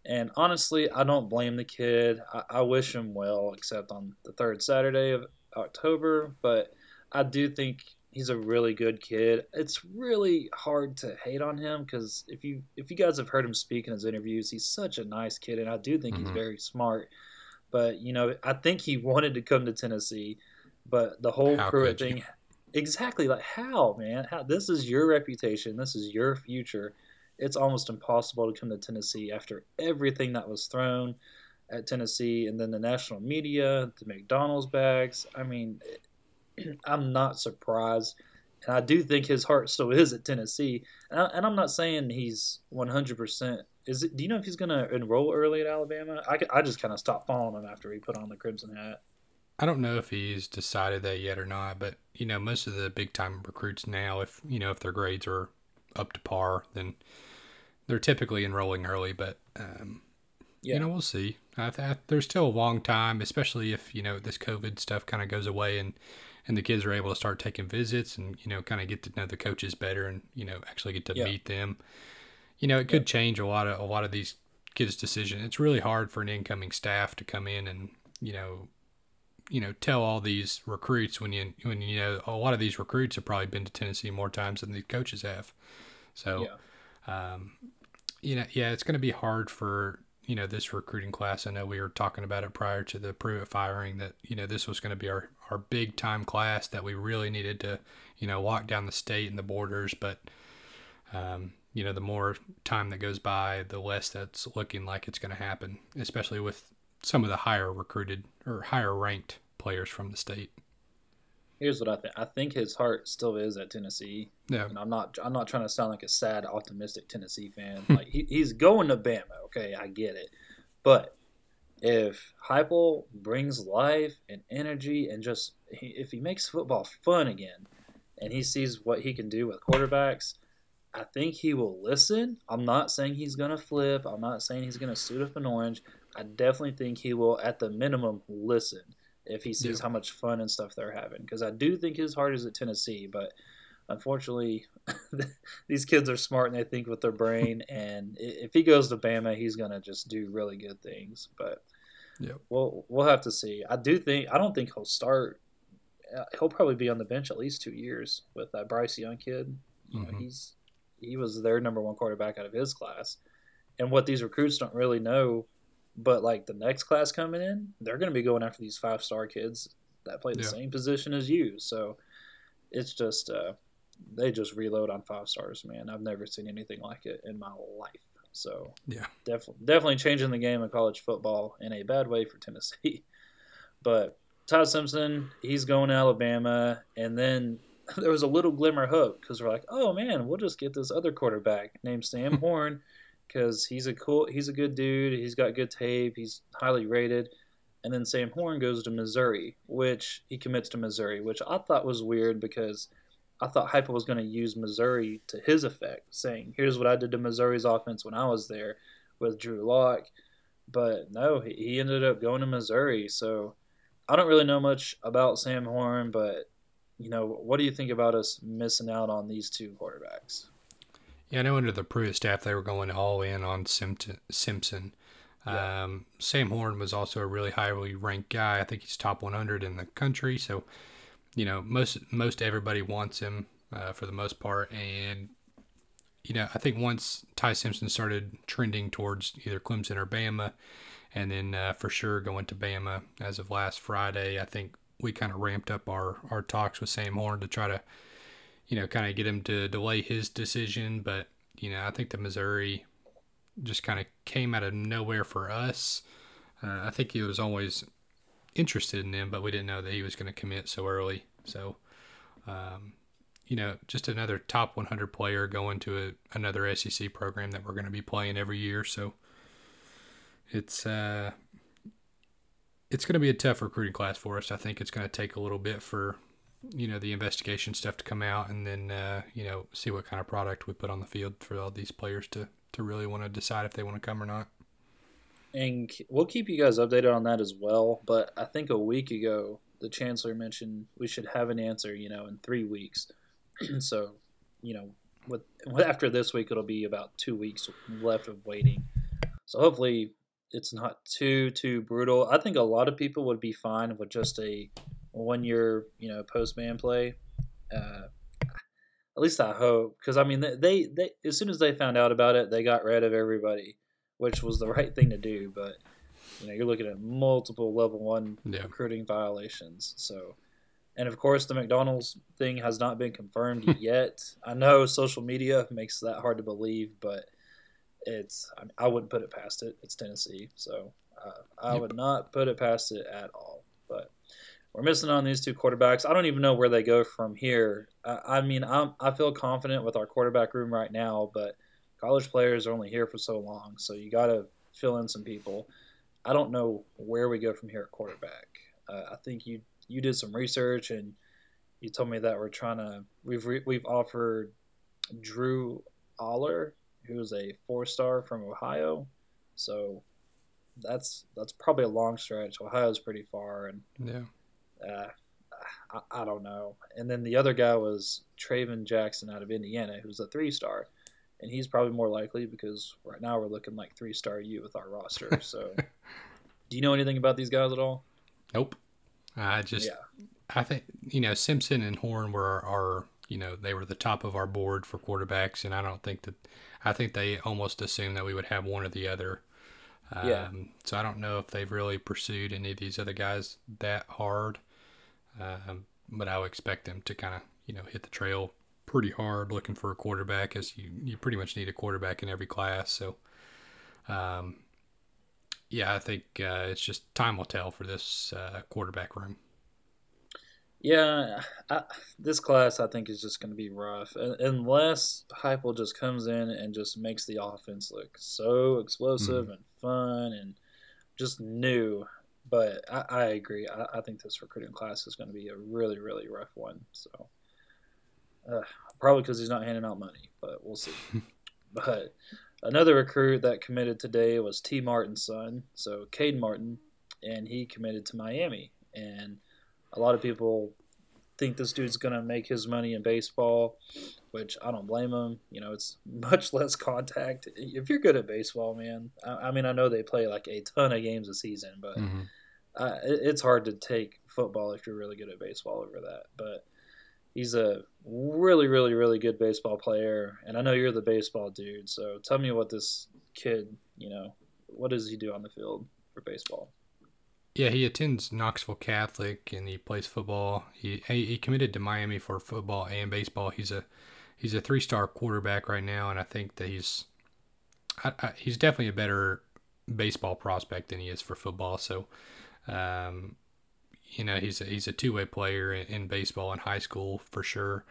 And honestly, I don't blame the kid. I, I wish him well, except on the third Saturday of October. But I do think he's a really good kid. It's really hard to hate on him because if you if you guys have heard him speak in his interviews, he's such a nice kid, and I do think he's Mhm. very smart. But you know, I think he wanted to come to Tennessee, but the whole How Pruitt you? thing, exactly like how man, how this is your reputation, this is your future. It's almost impossible to come to Tennessee after everything that was thrown at Tennessee, and then the national media, the McDonald's bags. I mean, I'm not surprised, and I do think his heart still is at Tennessee. And, I, and I'm not saying he's 100. percent Is it? Do you know if he's going to enroll early at Alabama? I, I just kind of stopped following him after he put on the crimson hat. I don't know if he's decided that yet or not, but you know, most of the big time recruits now, if you know if their grades are up to par, then they're typically enrolling early. But um, Yeah. you know, we'll see. I th- there's still a long time, especially if you know this COVID stuff kind of goes away and and the kids are able to start taking visits and you know kind of get to know the coaches better and you know actually get to Yeah. meet them. You know, it could change a lot of a lot of these kids' decision. It's really hard for an incoming staff to come in and you know you know tell all these recruits when you when you know a lot of these recruits have probably been to Tennessee more times than the coaches have. So Yeah. um, you know, yeah, it's going to be hard for you know this recruiting class. I know we were talking about it prior to the Pruitt firing that you know this was going to be our our big time class that we really needed to you know walk down the state and the borders, but um, you know the more time that goes by, the less that's looking like it's going to happen, especially with some of the higher recruited or higher ranked players from the state. Here's what I think. I think his heart still is at Tennessee. Yeah, and I'm not I'm not trying to sound like a sad, optimistic Tennessee fan. Like he, he's going to Bama, okay, I get it, but if Heupel brings life and energy and just he, if he makes football fun again, and he sees what he can do with quarterbacks, I think he will listen. I'm not saying he's gonna flip. I'm not saying he's gonna suit up an orange. I definitely think he will, at the minimum, listen if he sees Yeah. how much fun and stuff they're having. Because I do think his heart is at Tennessee, but unfortunately, these kids are smart and they think with their brain. and if he goes to Bama, he's gonna just do really good things. But Yep. we'll we'll have to see. I do think I don't think he'll start. uh, He'll probably be on the bench at least two years with that Bryce Young kid. You know, Mhm. he's he was their number one quarterback out of his class. And what these recruits don't really know, but like the next class coming in, they're going to be going after these five star kids that play the Yeah. same position as you. So it's just uh, they just reload on five stars, man. I've never seen anything like it in my life. So Yeah. definitely definitely changing the game of college football in a bad way for Tennessee. But Todd Simpson, he's going to Alabama, and then there was a little glimmer hope because we're like, oh man, we'll just get this other quarterback named Sam Horn because he's a cool, he's a good dude. He's got good tape. He's highly rated. And then Sam Horn goes to Missouri, which he commits to Missouri, which I thought was weird because I thought Heupel was going to use Missouri to his effect, saying, "Here's what I did to Missouri's offense when I was there with Drew Lock." But no, he ended up going to Missouri. So I don't really know much about Sam Horn, but you know, what do you think about us missing out on these two quarterbacks? Yeah, I know under the Pruitt staff they were going all in on Simpson. Simpson. Yeah. Um, Sam Horn was also a really highly ranked guy. I think he's top 100 in the country. So, you know, most most everybody wants him uh, for the most part. And you know, I think once Ty Simpson started trending towards either Clemson or Bama, and then uh, for sure going to Bama as of last Friday, I think we kind of ramped up our our talks with Sam Horn to try to you know, kind of get him to delay his decision. But, you know, I think the Missouri just kind of came out of nowhere for us. Uh, I think he was always interested in him, but we didn't know that he was going to commit so early. So, um, you know, just another top 100 player going to a, another SEC program that we're going to be playing every year. So it's, uh, it's going to be a tough recruiting class for us. I think it's going to take a little bit for you know the investigation stuff to come out and then uh, you know see what kind of product we put on the field for all these players to to really want to decide if they want to come or not and we'll keep you guys updated on that as well. But I think a week ago, the chancellor mentioned we should have an answer, you know, in three weeks. so, you know, with after this week, it'll be about two weeks left of waiting. So hopefully, it's not too too brutal. I think a lot of people would be fine with just a one year, you know, postman play. Uh, at least I hope, because I mean, they, they as soon as they found out about it, they got rid of everybody, which was the right thing to do. But you know, you're looking at multiple level one yeah. recruiting violations. So, and of course, the McDonald's thing has not been confirmed yet. I know social media makes that hard to believe, but it's I, I wouldn't put it past it. It's Tennessee, so uh, I yep. would not put it past it at all. But we're missing on these two quarterbacks. I don't even know where they go from here. I, I mean, I'm, I feel confident with our quarterback room right now, but college players are only here for so long, so you got to fill in some people. I don't know where we go from here at quarterback. Uh, I think you you did some research and you told me that we're trying to we've re, we've offered Drew Allar, who's a four star from Ohio, so that's that's probably a long stretch. Ohio's pretty far, and yeah, uh, I, I, don't know. And then the other guy was Tayven Jackson out of Indiana, who's a three star. And he's probably more likely because right now we're looking like three star U with our roster. So, do you know anything about these guys at all? Nope. I just, yeah. I think you know Simpson and Horn were our, you know, they were the top of our board for quarterbacks, and I don't think that, I think they almost assumed that we would have one or the other. Um, yeah. So I don't know if they've really pursued any of these other guys that hard. Um, but I would expect them to kind of you know hit the trail pretty hard looking for a quarterback, as you you pretty much need a quarterback in every class. So, um, yeah, I think uh, it's just time will tell for this uh, quarterback room. Yeah, I, this class I think is just going to be rough unless Heupel just comes in and just makes the offense look so explosive mm-hmm. and fun and just new but I, I agree. I, I, think this recruiting class is going to be a really, really rough one. So uh, probably because he's not handing out money, but we'll see. but another recruit that committed today was Tee Martin's son, so Cade Martin, and he committed to Miami. And a lot of people think this dude's going to make his money in baseball, which I don't blame him. You know, it's much less contact. If you're good at baseball, man, I, I mean, I know they play like a ton of games a season, but mm-hmm uh, it's hard to take football if you're really good at baseball over that. But he's a really, really, really good baseball player, and I know you're the baseball dude. So tell me what this kid, you know, what does he do on the field for baseball? Yeah, he attends Knoxville Catholic and he plays football. He he committed to Miami for football and baseball. He's a he's a three star quarterback right now, and I think that he's I, I, he's definitely a better baseball prospect than he is for football. So um, you know, he's a, he's a two way player in, in, baseball in high school for sure.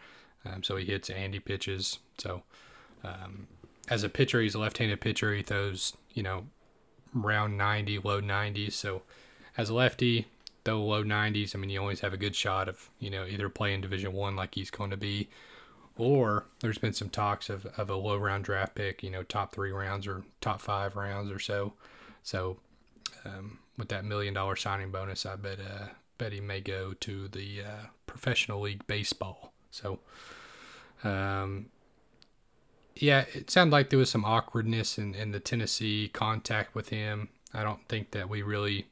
Um, so he hits Andy pitches. So um, as a pitcher, he's a left handed pitcher. He throws, you know, round 90, low 90s. So as a lefty, though low 90s, I mean, you always have a good shot of, you know, either playing Division One like he's going to be, or there's been some talks of, of a low round draft pick, you know, top three rounds or top five rounds or so. So um, with that million dollar signing bonus, I bet uh, bet he may go to the uh, professional league baseball. So, um, yeah, it sounded like there was some awkwardness in, in the Tennessee contact with him. I don't think that we really,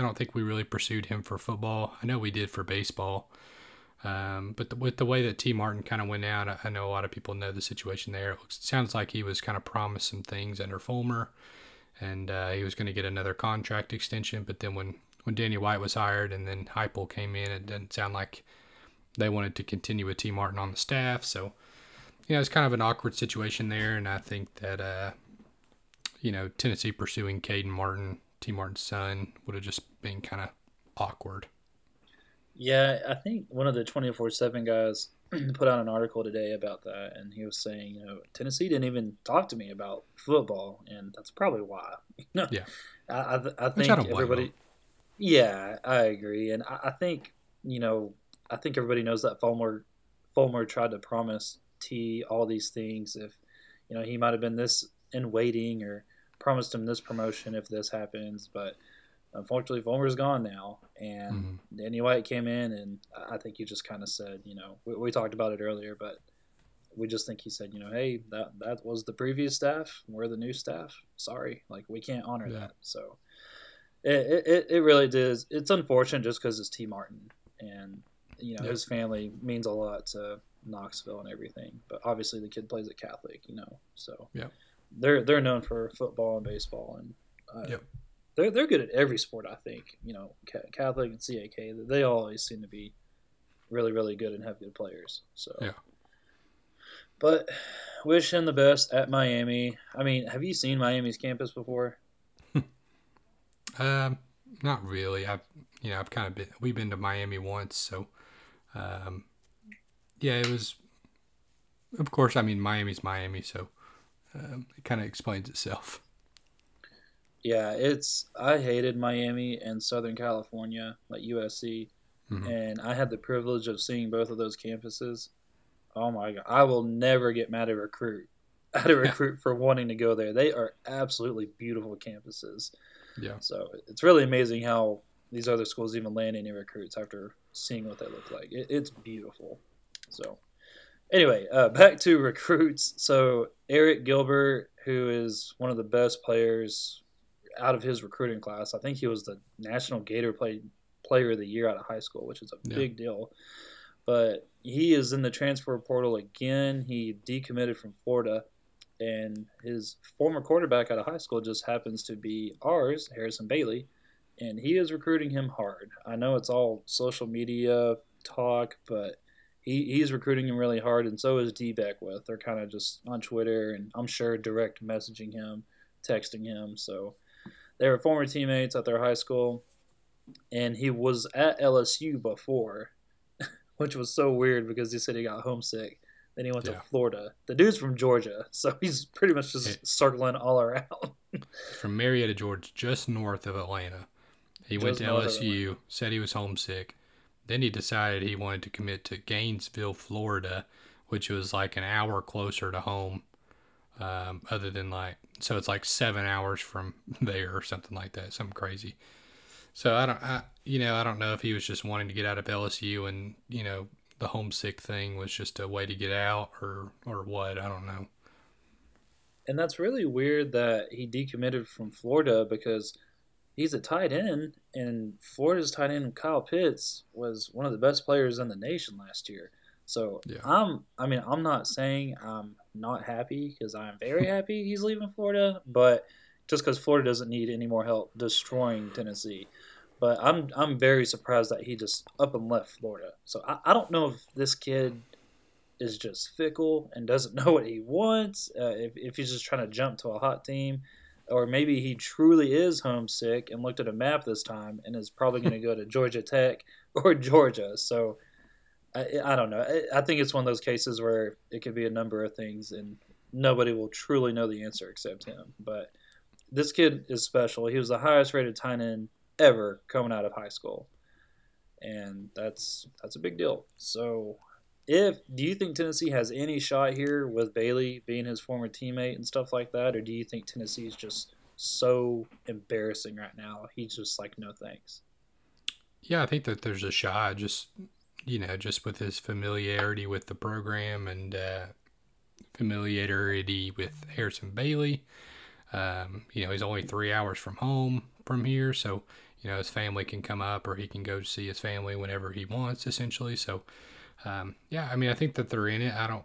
I don't think we really pursued him for football. I know we did for baseball. Um, but the, with the way that Tee Martin kind of went out, I, I, know a lot of people know the situation there. It, looks, sounds like he was kind of promised some things under Fulmer and uh, he was going to get another contract extension. But then when when Danny White was hired and then Heupel came in, it didn't sound like they wanted to continue with Tee Martin on the staff. So you know it's kind of an awkward situation there, and I think that uh, you know Tennessee pursuing Caden Martin, Tee Martin's son, would have just been kind of awkward. Yeah, I think one of the twenty four seven guys put out an article today about that, and he was saying, you know, Tennessee didn't even talk to me about football, and that's probably why. yeah, I, I, I think I everybody. Yeah, I agree, and I, I, think you know, I think everybody knows that Fulmer, Fulmer tried to promise Tee all these things. If you know, he might have been this in waiting, or promised him this promotion if this happens, but unfortunately, Fulmer's gone now, and mm-hmm. Danny White came in, and I think he just kind of said, you know, we, we, talked about it earlier, but we just think he said, you know, hey, that that was the previous staff, we're the new staff. Sorry, like we can't honor yeah. that. So it, it it really does. It's unfortunate just because it's Tee Martin, and you know his family means a lot to Knoxville and everything. But obviously, the kid plays at Catholic, you know, so yeah, they're they're known for football and baseball, and uh, yep they're they're good at every sport. I think you know Catholic and CAK. They always seem to be really really good and have good players. So yeah. But wish him the best at Miami. I mean, have you seen Miami's campus before? um, not really. I've you know I've kind of been. We've been to Miami once, so um, yeah, it was. Of course, I mean Miami's Miami, so um, it kind of explains itself. Yeah, it's I hated Miami and Southern California, like USC, mm-hmm. and I had the privilege of seeing both of those campuses. Oh my god, I will never get mad at a recruit at a recruit for wanting to go there. They are absolutely beautiful campuses. Yeah. So it's really amazing how these other schools even land any recruits after seeing what they look like. It, it's beautiful. So anyway, uh, back to recruits. So Arik Gilbert, who is one of the best players out of his recruiting class. I think he was the National Gator Play Player of the Year out of high school, which is a yeah. big deal. But he is in the transfer portal again. He decommitted from Florida, and his former quarterback out of high school just happens to be ours, Harrison Bailey, and he is recruiting him hard. I know it's all social media talk, but he, he's recruiting him really hard, and so is Dee Beckwith. They're kind of just on Twitter, and I'm sure direct messaging him, texting him. So they were former teammates at their high school, and he was at LSU before, which was so weird because he said he got homesick. Then he went yeah. to Florida. The dude's from Georgia, so he's pretty much just it, circling all around. from Marietta, Georgia, just north of Atlanta. He just went to LSU, said he was homesick. Then he decided he wanted to commit to Gainesville, Florida, which was like an hour closer to home um, other than like so it's like seven hours from there or something like that, something crazy. So I don't, I you know, I don't know if he was just wanting to get out of LSU and you know the homesick thing was just a way to get out or or what. I don't know. And that's really weird that he decommitted from Florida because he's a tight end, and Florida's tight end Kyle Pitts was one of the best players in the nation last year. So yeah. I'm, I mean, I'm not saying I'm not happy because I'm very happy he's leaving Florida, but just because Florida doesn't need any more help destroying Tennessee. But I'm I'm very surprised that he just up and left Florida. So I, I don't know if this kid is just fickle and doesn't know what he wants. Uh, if if he's just trying to jump to a hot team, or maybe he truly is homesick and looked at a map this time and is probably going to go to Georgia Tech or Georgia. So I, I don't know. I, I think it's one of those cases where it could be a number of things, and nobody will truly know the answer except him. But this kid is special. He was the highest rated tight end ever coming out of high school, and that's that's a big deal. So, if do you think Tennessee has any shot here with Bailey being his former teammate and stuff like that, or do you think Tennessee is just so embarrassing right now? He's just like, no thanks. Yeah, I think that there's a shot. Just you know, just with his familiarity with the program and uh, familiarity with Harrison Bailey. Um, you know, he's only three hours from home from here, so you know his family can come up or he can go see his family whenever he wants, essentially. So, um, yeah, I mean, I think that they're in it. I don't,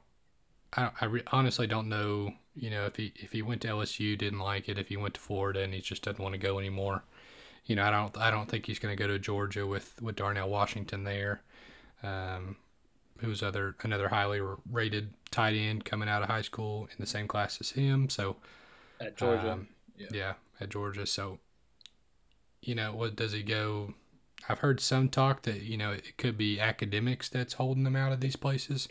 I, don't, I re- honestly don't know. You know, if he if he went to LSU, didn't like it. If he went to Florida and he just doesn't want to go anymore, you know, I don't I don't think he's going to go to Georgia with with Darnell Washington there um, who's other another highly rated tight end coming out of high school in the same class as him. So at Georgia, um, yeah. yeah, at Georgia. So you know, what does he go? I've heard some talk that you know it could be academics that's holding him out of these places,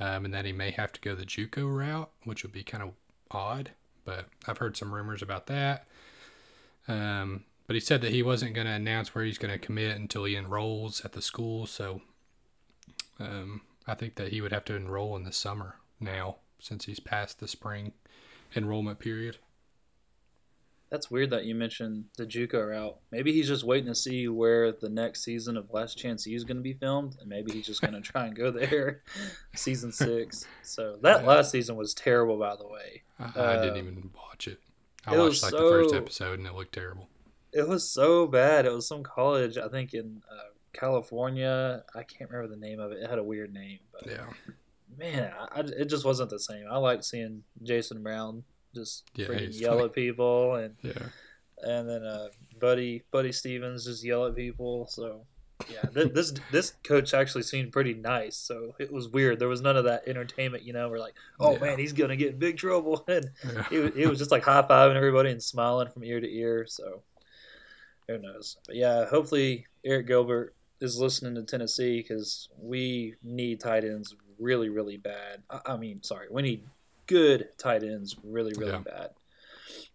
um, and that he may have to go the JUCO route, which would be kind of odd. But I've heard some rumors about that. Um, but he said that he wasn't going to announce where he's going to commit until he enrolls at the school. So um, I think that he would have to enroll in the summer now since he's past the spring enrollment period. That's weird that you mentioned the JUCO route. Maybe he's just waiting to see where the next season of Last Chance U is going to be filmed, and maybe he's just going to try and go there, season six. So that last season was terrible, by the way. I, I didn't even watch it. I it watched like the first episode and it looked terrible. It was so bad. It was some college, I think in uh, California. I can't remember the name of it. It had a weird name, but Yeah, man, I, I- it just wasn't the same. I like seeing Jason Brown just Yeah, freaking yell funny. at people and yeah. and then uh, Buddy Buddy Stephens just yell at people. So yeah, th- this this coach actually seemed pretty nice. So it was weird. There was none of that entertainment. You know, we're like, oh Yeah. man, he's gonna get in big trouble, and yeah. he, wa- he was just like high fiving everybody and smiling from ear to ear. So who knows? But yeah, hopefully Arik Gilbert is listening to Tennessee because we need tight ends really, really bad. I, I mean, sorry, we need good tight ends really, really Yeah. bad.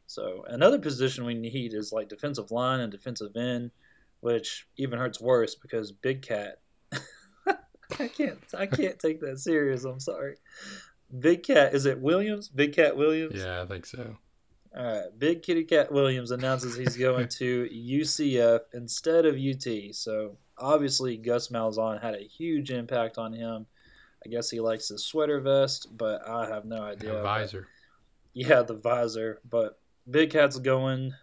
So another position we need is like defensive line and defensive end, which even hurts worse because Big Cat. I can't. I can't take that serious. I'm sorry. Big Cat is it Williams? Big Cat Williams. Yeah, I think so. All right, Big Kitty Cat Williams announces he's going to UCF instead of UT. So obviously, Gus Malzahn had a huge impact on him. I guess he likes his sweater vest, but I have no idea. Yeah, visor. Yeah, the visor. But Big Cat's going,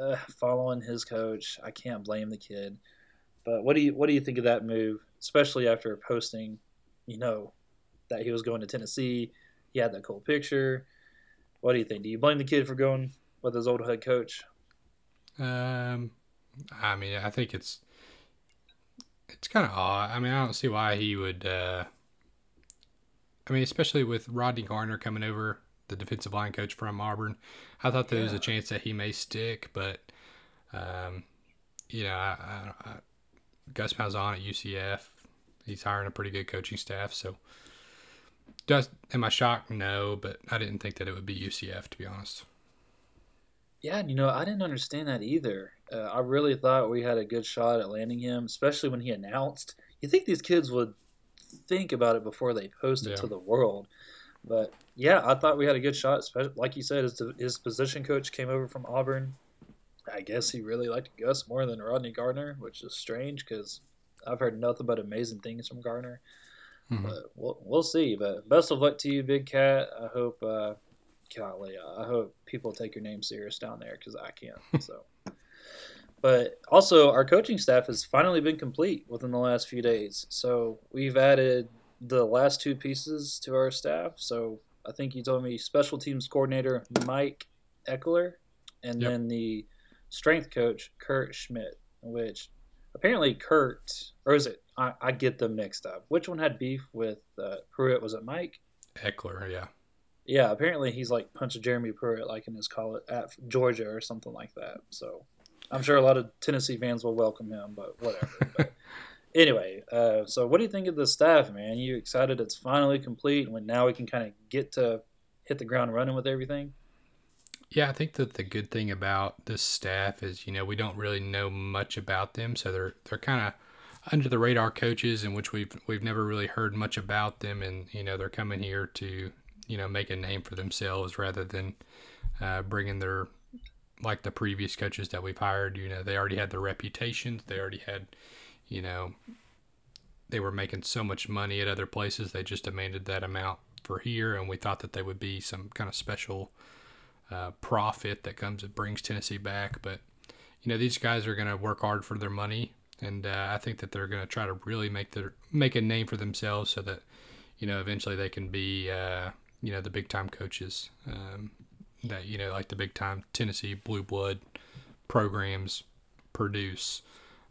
uh, following his coach. I can't blame the kid. But what do you what do you think of that move, especially after posting, you know, that he was going to Tennessee? He had that cool picture. What do you think? Do you blame the kid for going with his old head coach? Um, I mean, I think it's it's kind of odd. I mean, I don't see why he would. Uh, I mean, especially with Rodney Garner coming over, the defensive line coach from Auburn, I thought there was a chance that he may stick, but um, you know, I, I, I, Gus Malzahn at UCF, he's hiring a pretty good coaching staff. So, does am I shocked? No, but I didn't think that it would be UCF to be honest. Yeah, and you know, I didn't understand that either. Uh, I really thought we had a good shot at landing him, especially when he announced. You think these kids would think about it before they post it Yeah. to the world. But yeah, I thought we had a good shot. Like you said, his, his position coach came over from Auburn. I guess he really liked Gus more than Rodney Garner, which is strange because I've heard nothing but amazing things from Garner. Mhm. But we'll, we'll see. But best of luck to you, Big Cat. I hope, uh, golly, I hope people take your name serious down there because I can't. So, but also our coaching staff has finally been complete within the last few days. So we've added the last two pieces to our staff. So I think you told me special teams coordinator Mike Ekeler, and Yep. then the strength coach Kurt Schmidt, which apparently Kurt or is it? I, I get them mixed up. Which one had beef with uh, Pruitt? Was it Mike? Ekeler, yeah. Yeah, apparently he's like punched Jeremy Pruitt like in his college at Georgia or something like that. So I'm sure a lot of Tennessee fans will welcome him, but whatever. but anyway, uh, so what do you think of the staff, man? You excited it's finally complete and when now we can kind of get to hit the ground running with everything? Yeah, I think that the good thing about this staff is, you know, we don't really know much about them, so they're they're kind of under the radar coaches, in which we've we've never really heard much about them, and you know they're coming here to you know make a name for themselves rather than uh, bringing their like the previous coaches that we've hired. You know, they already had their reputations, they already had, you know, they were making so much money at other places, they just demanded that amount for here, and we thought that they would be some kind of special uh, profit that comes that brings Tennessee back. But you know these guys are going to work hard for their money, and uh, I think that they're going to try to really make their make a name for themselves so that you know eventually they can be uh, you know the big time coaches um, that you know like the big time Tennessee blue blood programs produce.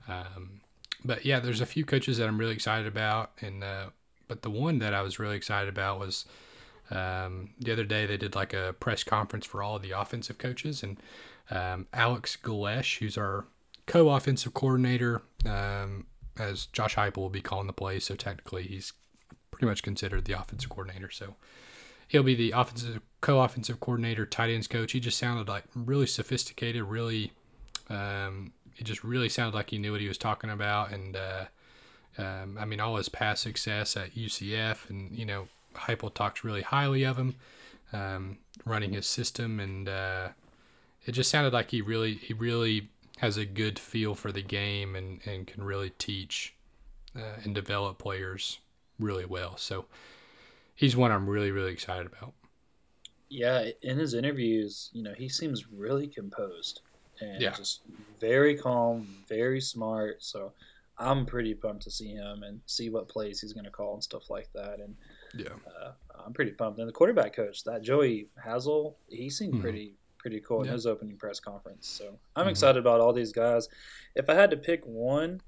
Um, but yeah, there's a few coaches that I'm really excited about, and uh, but the one that I was really excited about was um, the other day they did like a press conference for all of the offensive coaches, and um, Alex Golesh, who's our co-offensive coordinator, um, as Josh Heupel will be calling the plays, so technically he's pretty much considered the offensive coordinator. So he'll be the offensive co-offensive coordinator, tight ends coach. He just sounded like really sophisticated, really. Um, it just really sounded like he knew what he was talking about, and uh, um, I mean, all his past success at UCF, and you know, Heupel talks really highly of him, um, running his system, and uh, it just sounded like he really he really has a good feel for the game and and can really teach uh, and develop players really well. So he's one I'm really really excited about. Yeah, in his interviews, you know, he seems really composed and Yeah. just very calm, very smart. So I'm pretty pumped to see him and see what plays he's going to call and stuff like that. And Yeah. uh, I'm pretty pumped. And the quarterback coach, that Joey Halzle, he seemed Mhm. pretty pretty cool in his opening press conference. So I'm Mhm. excited about all these guys. If I had to pick one,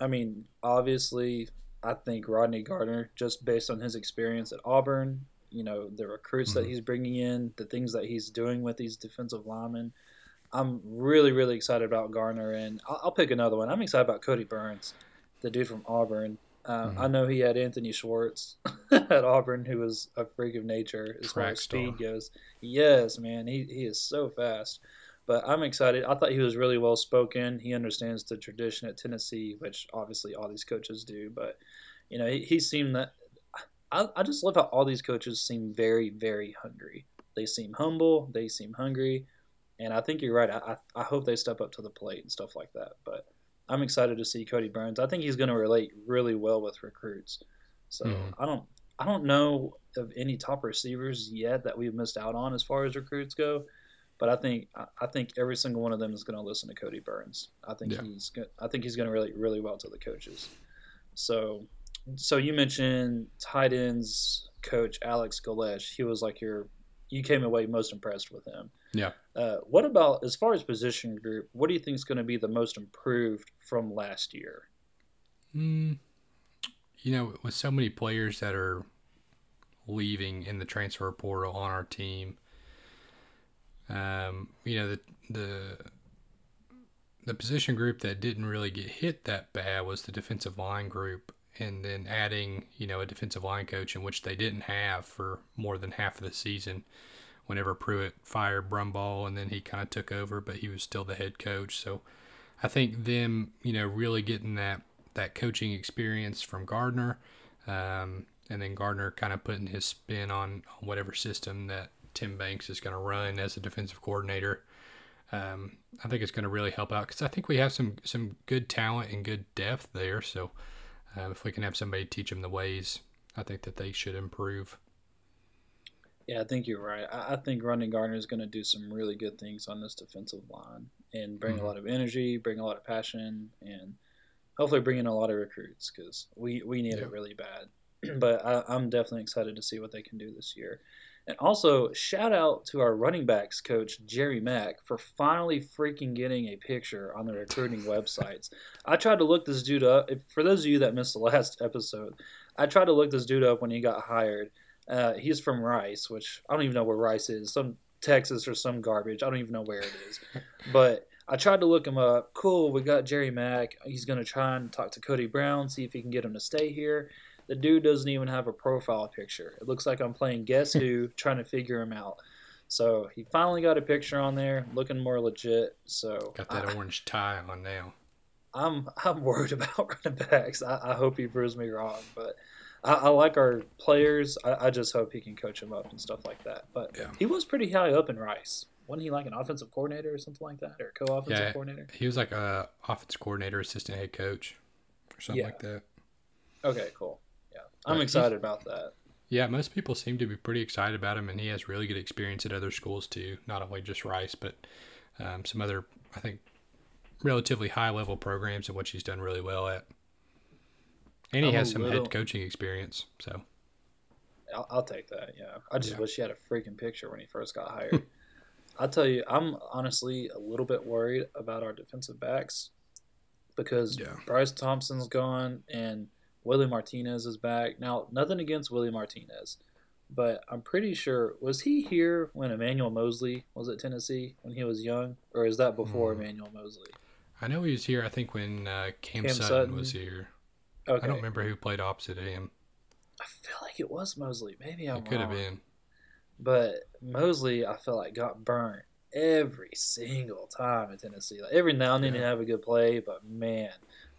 I mean, obviously, I think Rodney Garner, just based on his experience at Auburn, you know, the recruits that Mhm. he's bringing in, the things that he's doing with these defensive linemen. I'm really, really excited about Garner, and I'll, I'll pick another one. I'm excited about Kodi Burns, the dude from Auburn. Uh, Mhm. I know he had Anthony Schwartz at Auburn, who was a freak of nature as far as speed star. goes. Yes, man, he, he is so fast. But I'm excited. I thought he was really well spoken. He understands the tradition at Tennessee, which obviously all these coaches do. But you know, he, he seemed that. I, I just love how all these coaches seem very, very hungry. They seem humble. They seem hungry, and I think you're right. I, I, I hope they step up to the plate and stuff like that. But I'm excited to see Kodi Burns. I think he's going to relate really well with recruits. So Mhm. I don't I don't know of any top receivers yet that we've missed out on as far as recruits go. But I think I- think every single one of them is going to listen to Kodi Burns. I think Yeah. he's go- I think he's going to relate really well to the coaches. So so you mentioned tight ends coach Alex Golesh. He was like your you came away most impressed with him. Yeah. Uh, what about as far as position group? What do you think is going to be the most improved from last year? Mm, you know, with so many players that are leaving in the transfer portal on our team, um, you know, the the the position group that didn't really get hit that bad was the defensive line group, and then adding, you know, a defensive line coach in which they didn't have for more than half of the season. Whenever Pruitt fired Brumball, and then he kind of took over, but he was still the head coach. So, I think them, you know, really getting that that coaching experience from Garner, um, and then Garner kind of putting his spin on, on whatever system that Tim Banks is going to run as a defensive coordinator. Um, I think it's going to really help out because I think we have some some good talent and good depth there. So uh, if we can have somebody teach them the ways, I think that they should improve. Yeah, I think you're right. I, I think Rodney Garner is going to do some really good things on this defensive line and bring Mhm. a lot of energy, bring a lot of passion, and hopefully bring in a lot of recruits because we, we need Yeah. it really bad. but I, I'm definitely excited to see what they can do this year. And also, shout out to our running backs coach, Jerry Mack, for finally freaking getting a picture on the recruiting websites. I tried to look this dude up. If, for those of you that missed the last episode, I tried to look this dude up when he got hired. Uh, he's from Rice, which I don't even know where Rice is. Some Texas or some garbage. I don't even know where it is. but I tried to look him up. Cool, we got Jerry Mack. He's going to try and talk to Cody Brown, see if he can get him to stay here. The dude doesn't even have a profile picture. It looks like I'm playing Guess Who, trying to figure him out. So he finally got a picture on there, looking more legit. So Got that I, orange tie on now. I'm I'm worried about running backs. I, I hope he proves me wrong, but I, I like our players. I, I just hope he can coach them up and stuff like that. But Yeah. he was pretty high up in Rice. Wasn't he like an offensive coordinator or something like that, or co-offensive Yeah. coordinator? He was like a offense coordinator, assistant head coach, or something Yeah. like that. Okay, cool. I'm excited about that. Yeah, most people seem to be pretty excited about him, and he has really good experience at other schools too. Not only just Rice, but um, some other, I think, relatively high level programs and which he's done really well at. And he I'm has some little- head coaching experience. So I'll, I'll take that. Yeah, I just Yeah. wish he had a freaking picture when he first got hired. I'll tell you, I'm honestly a little bit worried about our defensive backs because Yeah. Bryce Thompson's gone and Willie Martinez is back. Now, nothing against Willie Martinez, but I'm pretty sure was he here when Emmanuel Moseley was at Tennessee when he was young, or is that before Hmm. Emmanuel Moseley? I know he was here. I think when uh, Cam, Cam Sutton, Sutton. was here. Okay, I don't remember who played opposite him. I feel like it was Moseley. Maybe I'm it could have been. But Moseley, I feel like got burnt every single time at Tennessee. Like every now and then Yeah. he'd have a good play, but man.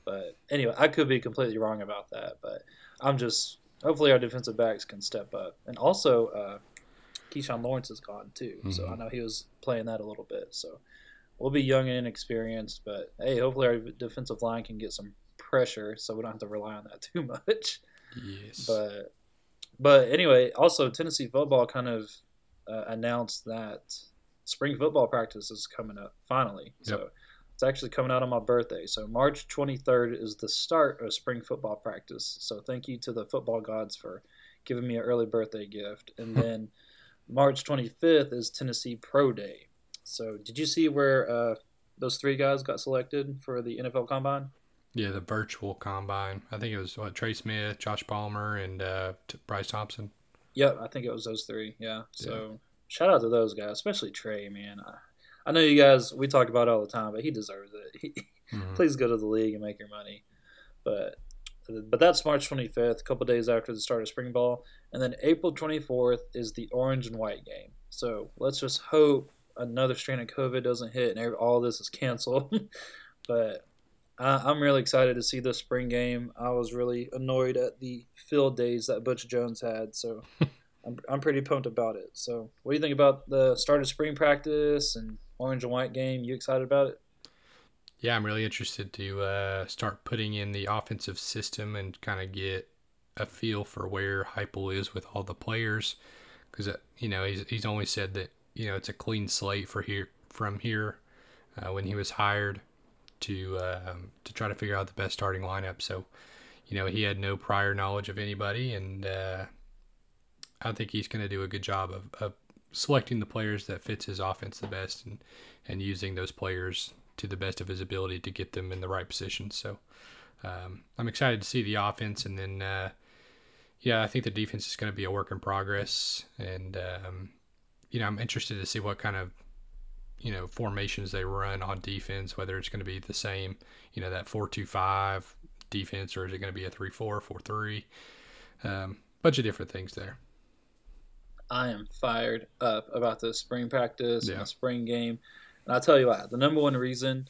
But anyway, I could be completely wrong about that. But I'm just hopefully our defensive backs can step up. And also, uh, Keyshawn Lawrence is gone too, so Mhm. I know he was playing that a little bit. So we'll be young and inexperienced, but hey, hopefully our defensive line can get some pressure, so we don't have to rely on that too much. Yes. But but anyway, also Tennessee football kind of uh, announced that spring football practice is coming up finally. So it's actually coming out on my birthday. So March 23rd is the start of spring football practice. So thank you to the football gods for giving me an early birthday gift. And then March 25th is Tennessee Pro Day. So did you see where uh, those three guys got selected for the NFL Combine? yeah, the virtual combine. I think it was what Trey Smith, Josh Palmer, and uh, T- Bryce Thompson. Yep, I think it was those three. Yeah. So shout out to those guys, especially Trey, man. I, I know you guys we talk about it all the time, but he deserves it. He, Mhm. please go to the league and make your money. But but that's March 25th, a couple days after the start of spring ball, and then April 24th is the orange and white game. So let's just hope another strain of COVID doesn't hit and all this is canceled. but I, I'm really excited to see this spring game. I was really annoyed at the field days that Butch Jones had, so I'm I'm pretty pumped about it. So what do you think about the start of spring practice and orange and white game? You excited about it? Yeah, I'm really interested to uh, start putting in the offensive system and kind of get a feel for where Heupel is with all the players, because you know he's he's only said that you know it's a clean slate for here from here uh, when he was hired to um, to try to figure out the best starting lineup. So you know he had no prior knowledge of anybody, and uh, I think he's going to do a good job of, of selecting the players that fits his offense the best and and using those players to the best of his ability to get them in the right position. So um, I'm excited to see the offense, and then uh, yeah, I think the defense is going to be a work in progress, and um, you know I'm interested to see what kind of you know formations they run on defense, whether it's going to be the same, you know that four two five defense, or is it going to be a three four four three? Um, bunch of different things there. I am fired up about the spring practice and Yeah. the spring game. And I'll tell you why. The number one reason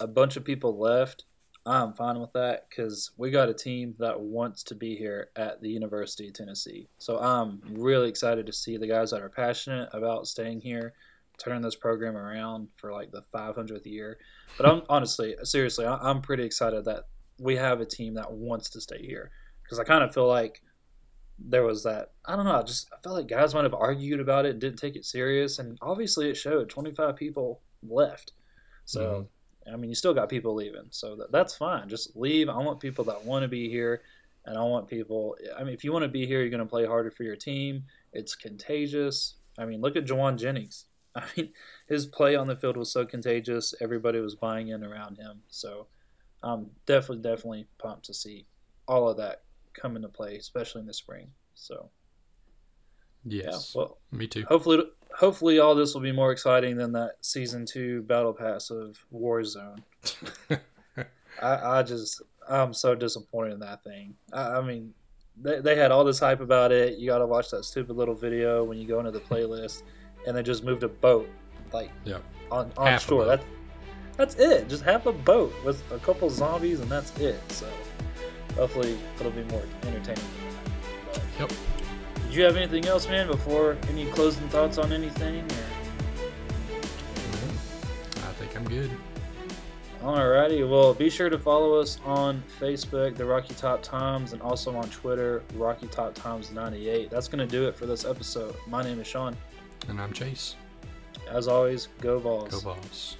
a bunch of people left, I'm fine with that because we got a team that wants to be here at the University of Tennessee. So I'm really excited to see the guys that are passionate about staying here, turning this program around for like the 500th year. But I'm honestly, seriously, I'm pretty excited that we have a team that wants to stay here because I kind of feel like there was that I don't know. I just I felt like guys might have argued about it and didn't take it serious, and obviously it showed. Twenty five people left, so mm-hmm. I mean you still got people leaving, so that, that's fine. Just leave. I want people that want to be here, and I want people. I mean, if you want to be here, you're going to play harder for your team. It's contagious. I mean, look at Jauan Jennings. I mean, his play on the field was so contagious. Everybody was buying in around him. So I'm definitely, definitely pumped to see all of that come into play, especially in the spring. So Yes, yeah, well, me too. hopefully, hopefully all this will be more exciting than that season two battle pass of Warzone. I, I just, I'm so disappointed in that thing. I, I mean, they, they had all this hype about it. You got to watch that stupid little video when you go into the playlist, and they just moved a boat like yeah. on on Half shore. That's that's it. Just have a boat with a couple zombies, and that's it. So hopefully it'll be more entertaining. Than that. But, Yep. did you have anything else, man? Before any closing thoughts on anything? Or? Mm-hmm. I think I'm good. Alrighty, well, be sure to follow us on Facebook, the Rocky Top Times, and also on Twitter, Rocky Top Times 98. That's going to do it for this episode. My name is Sean. And I'm Chase. As always, go Vols. Go Vols.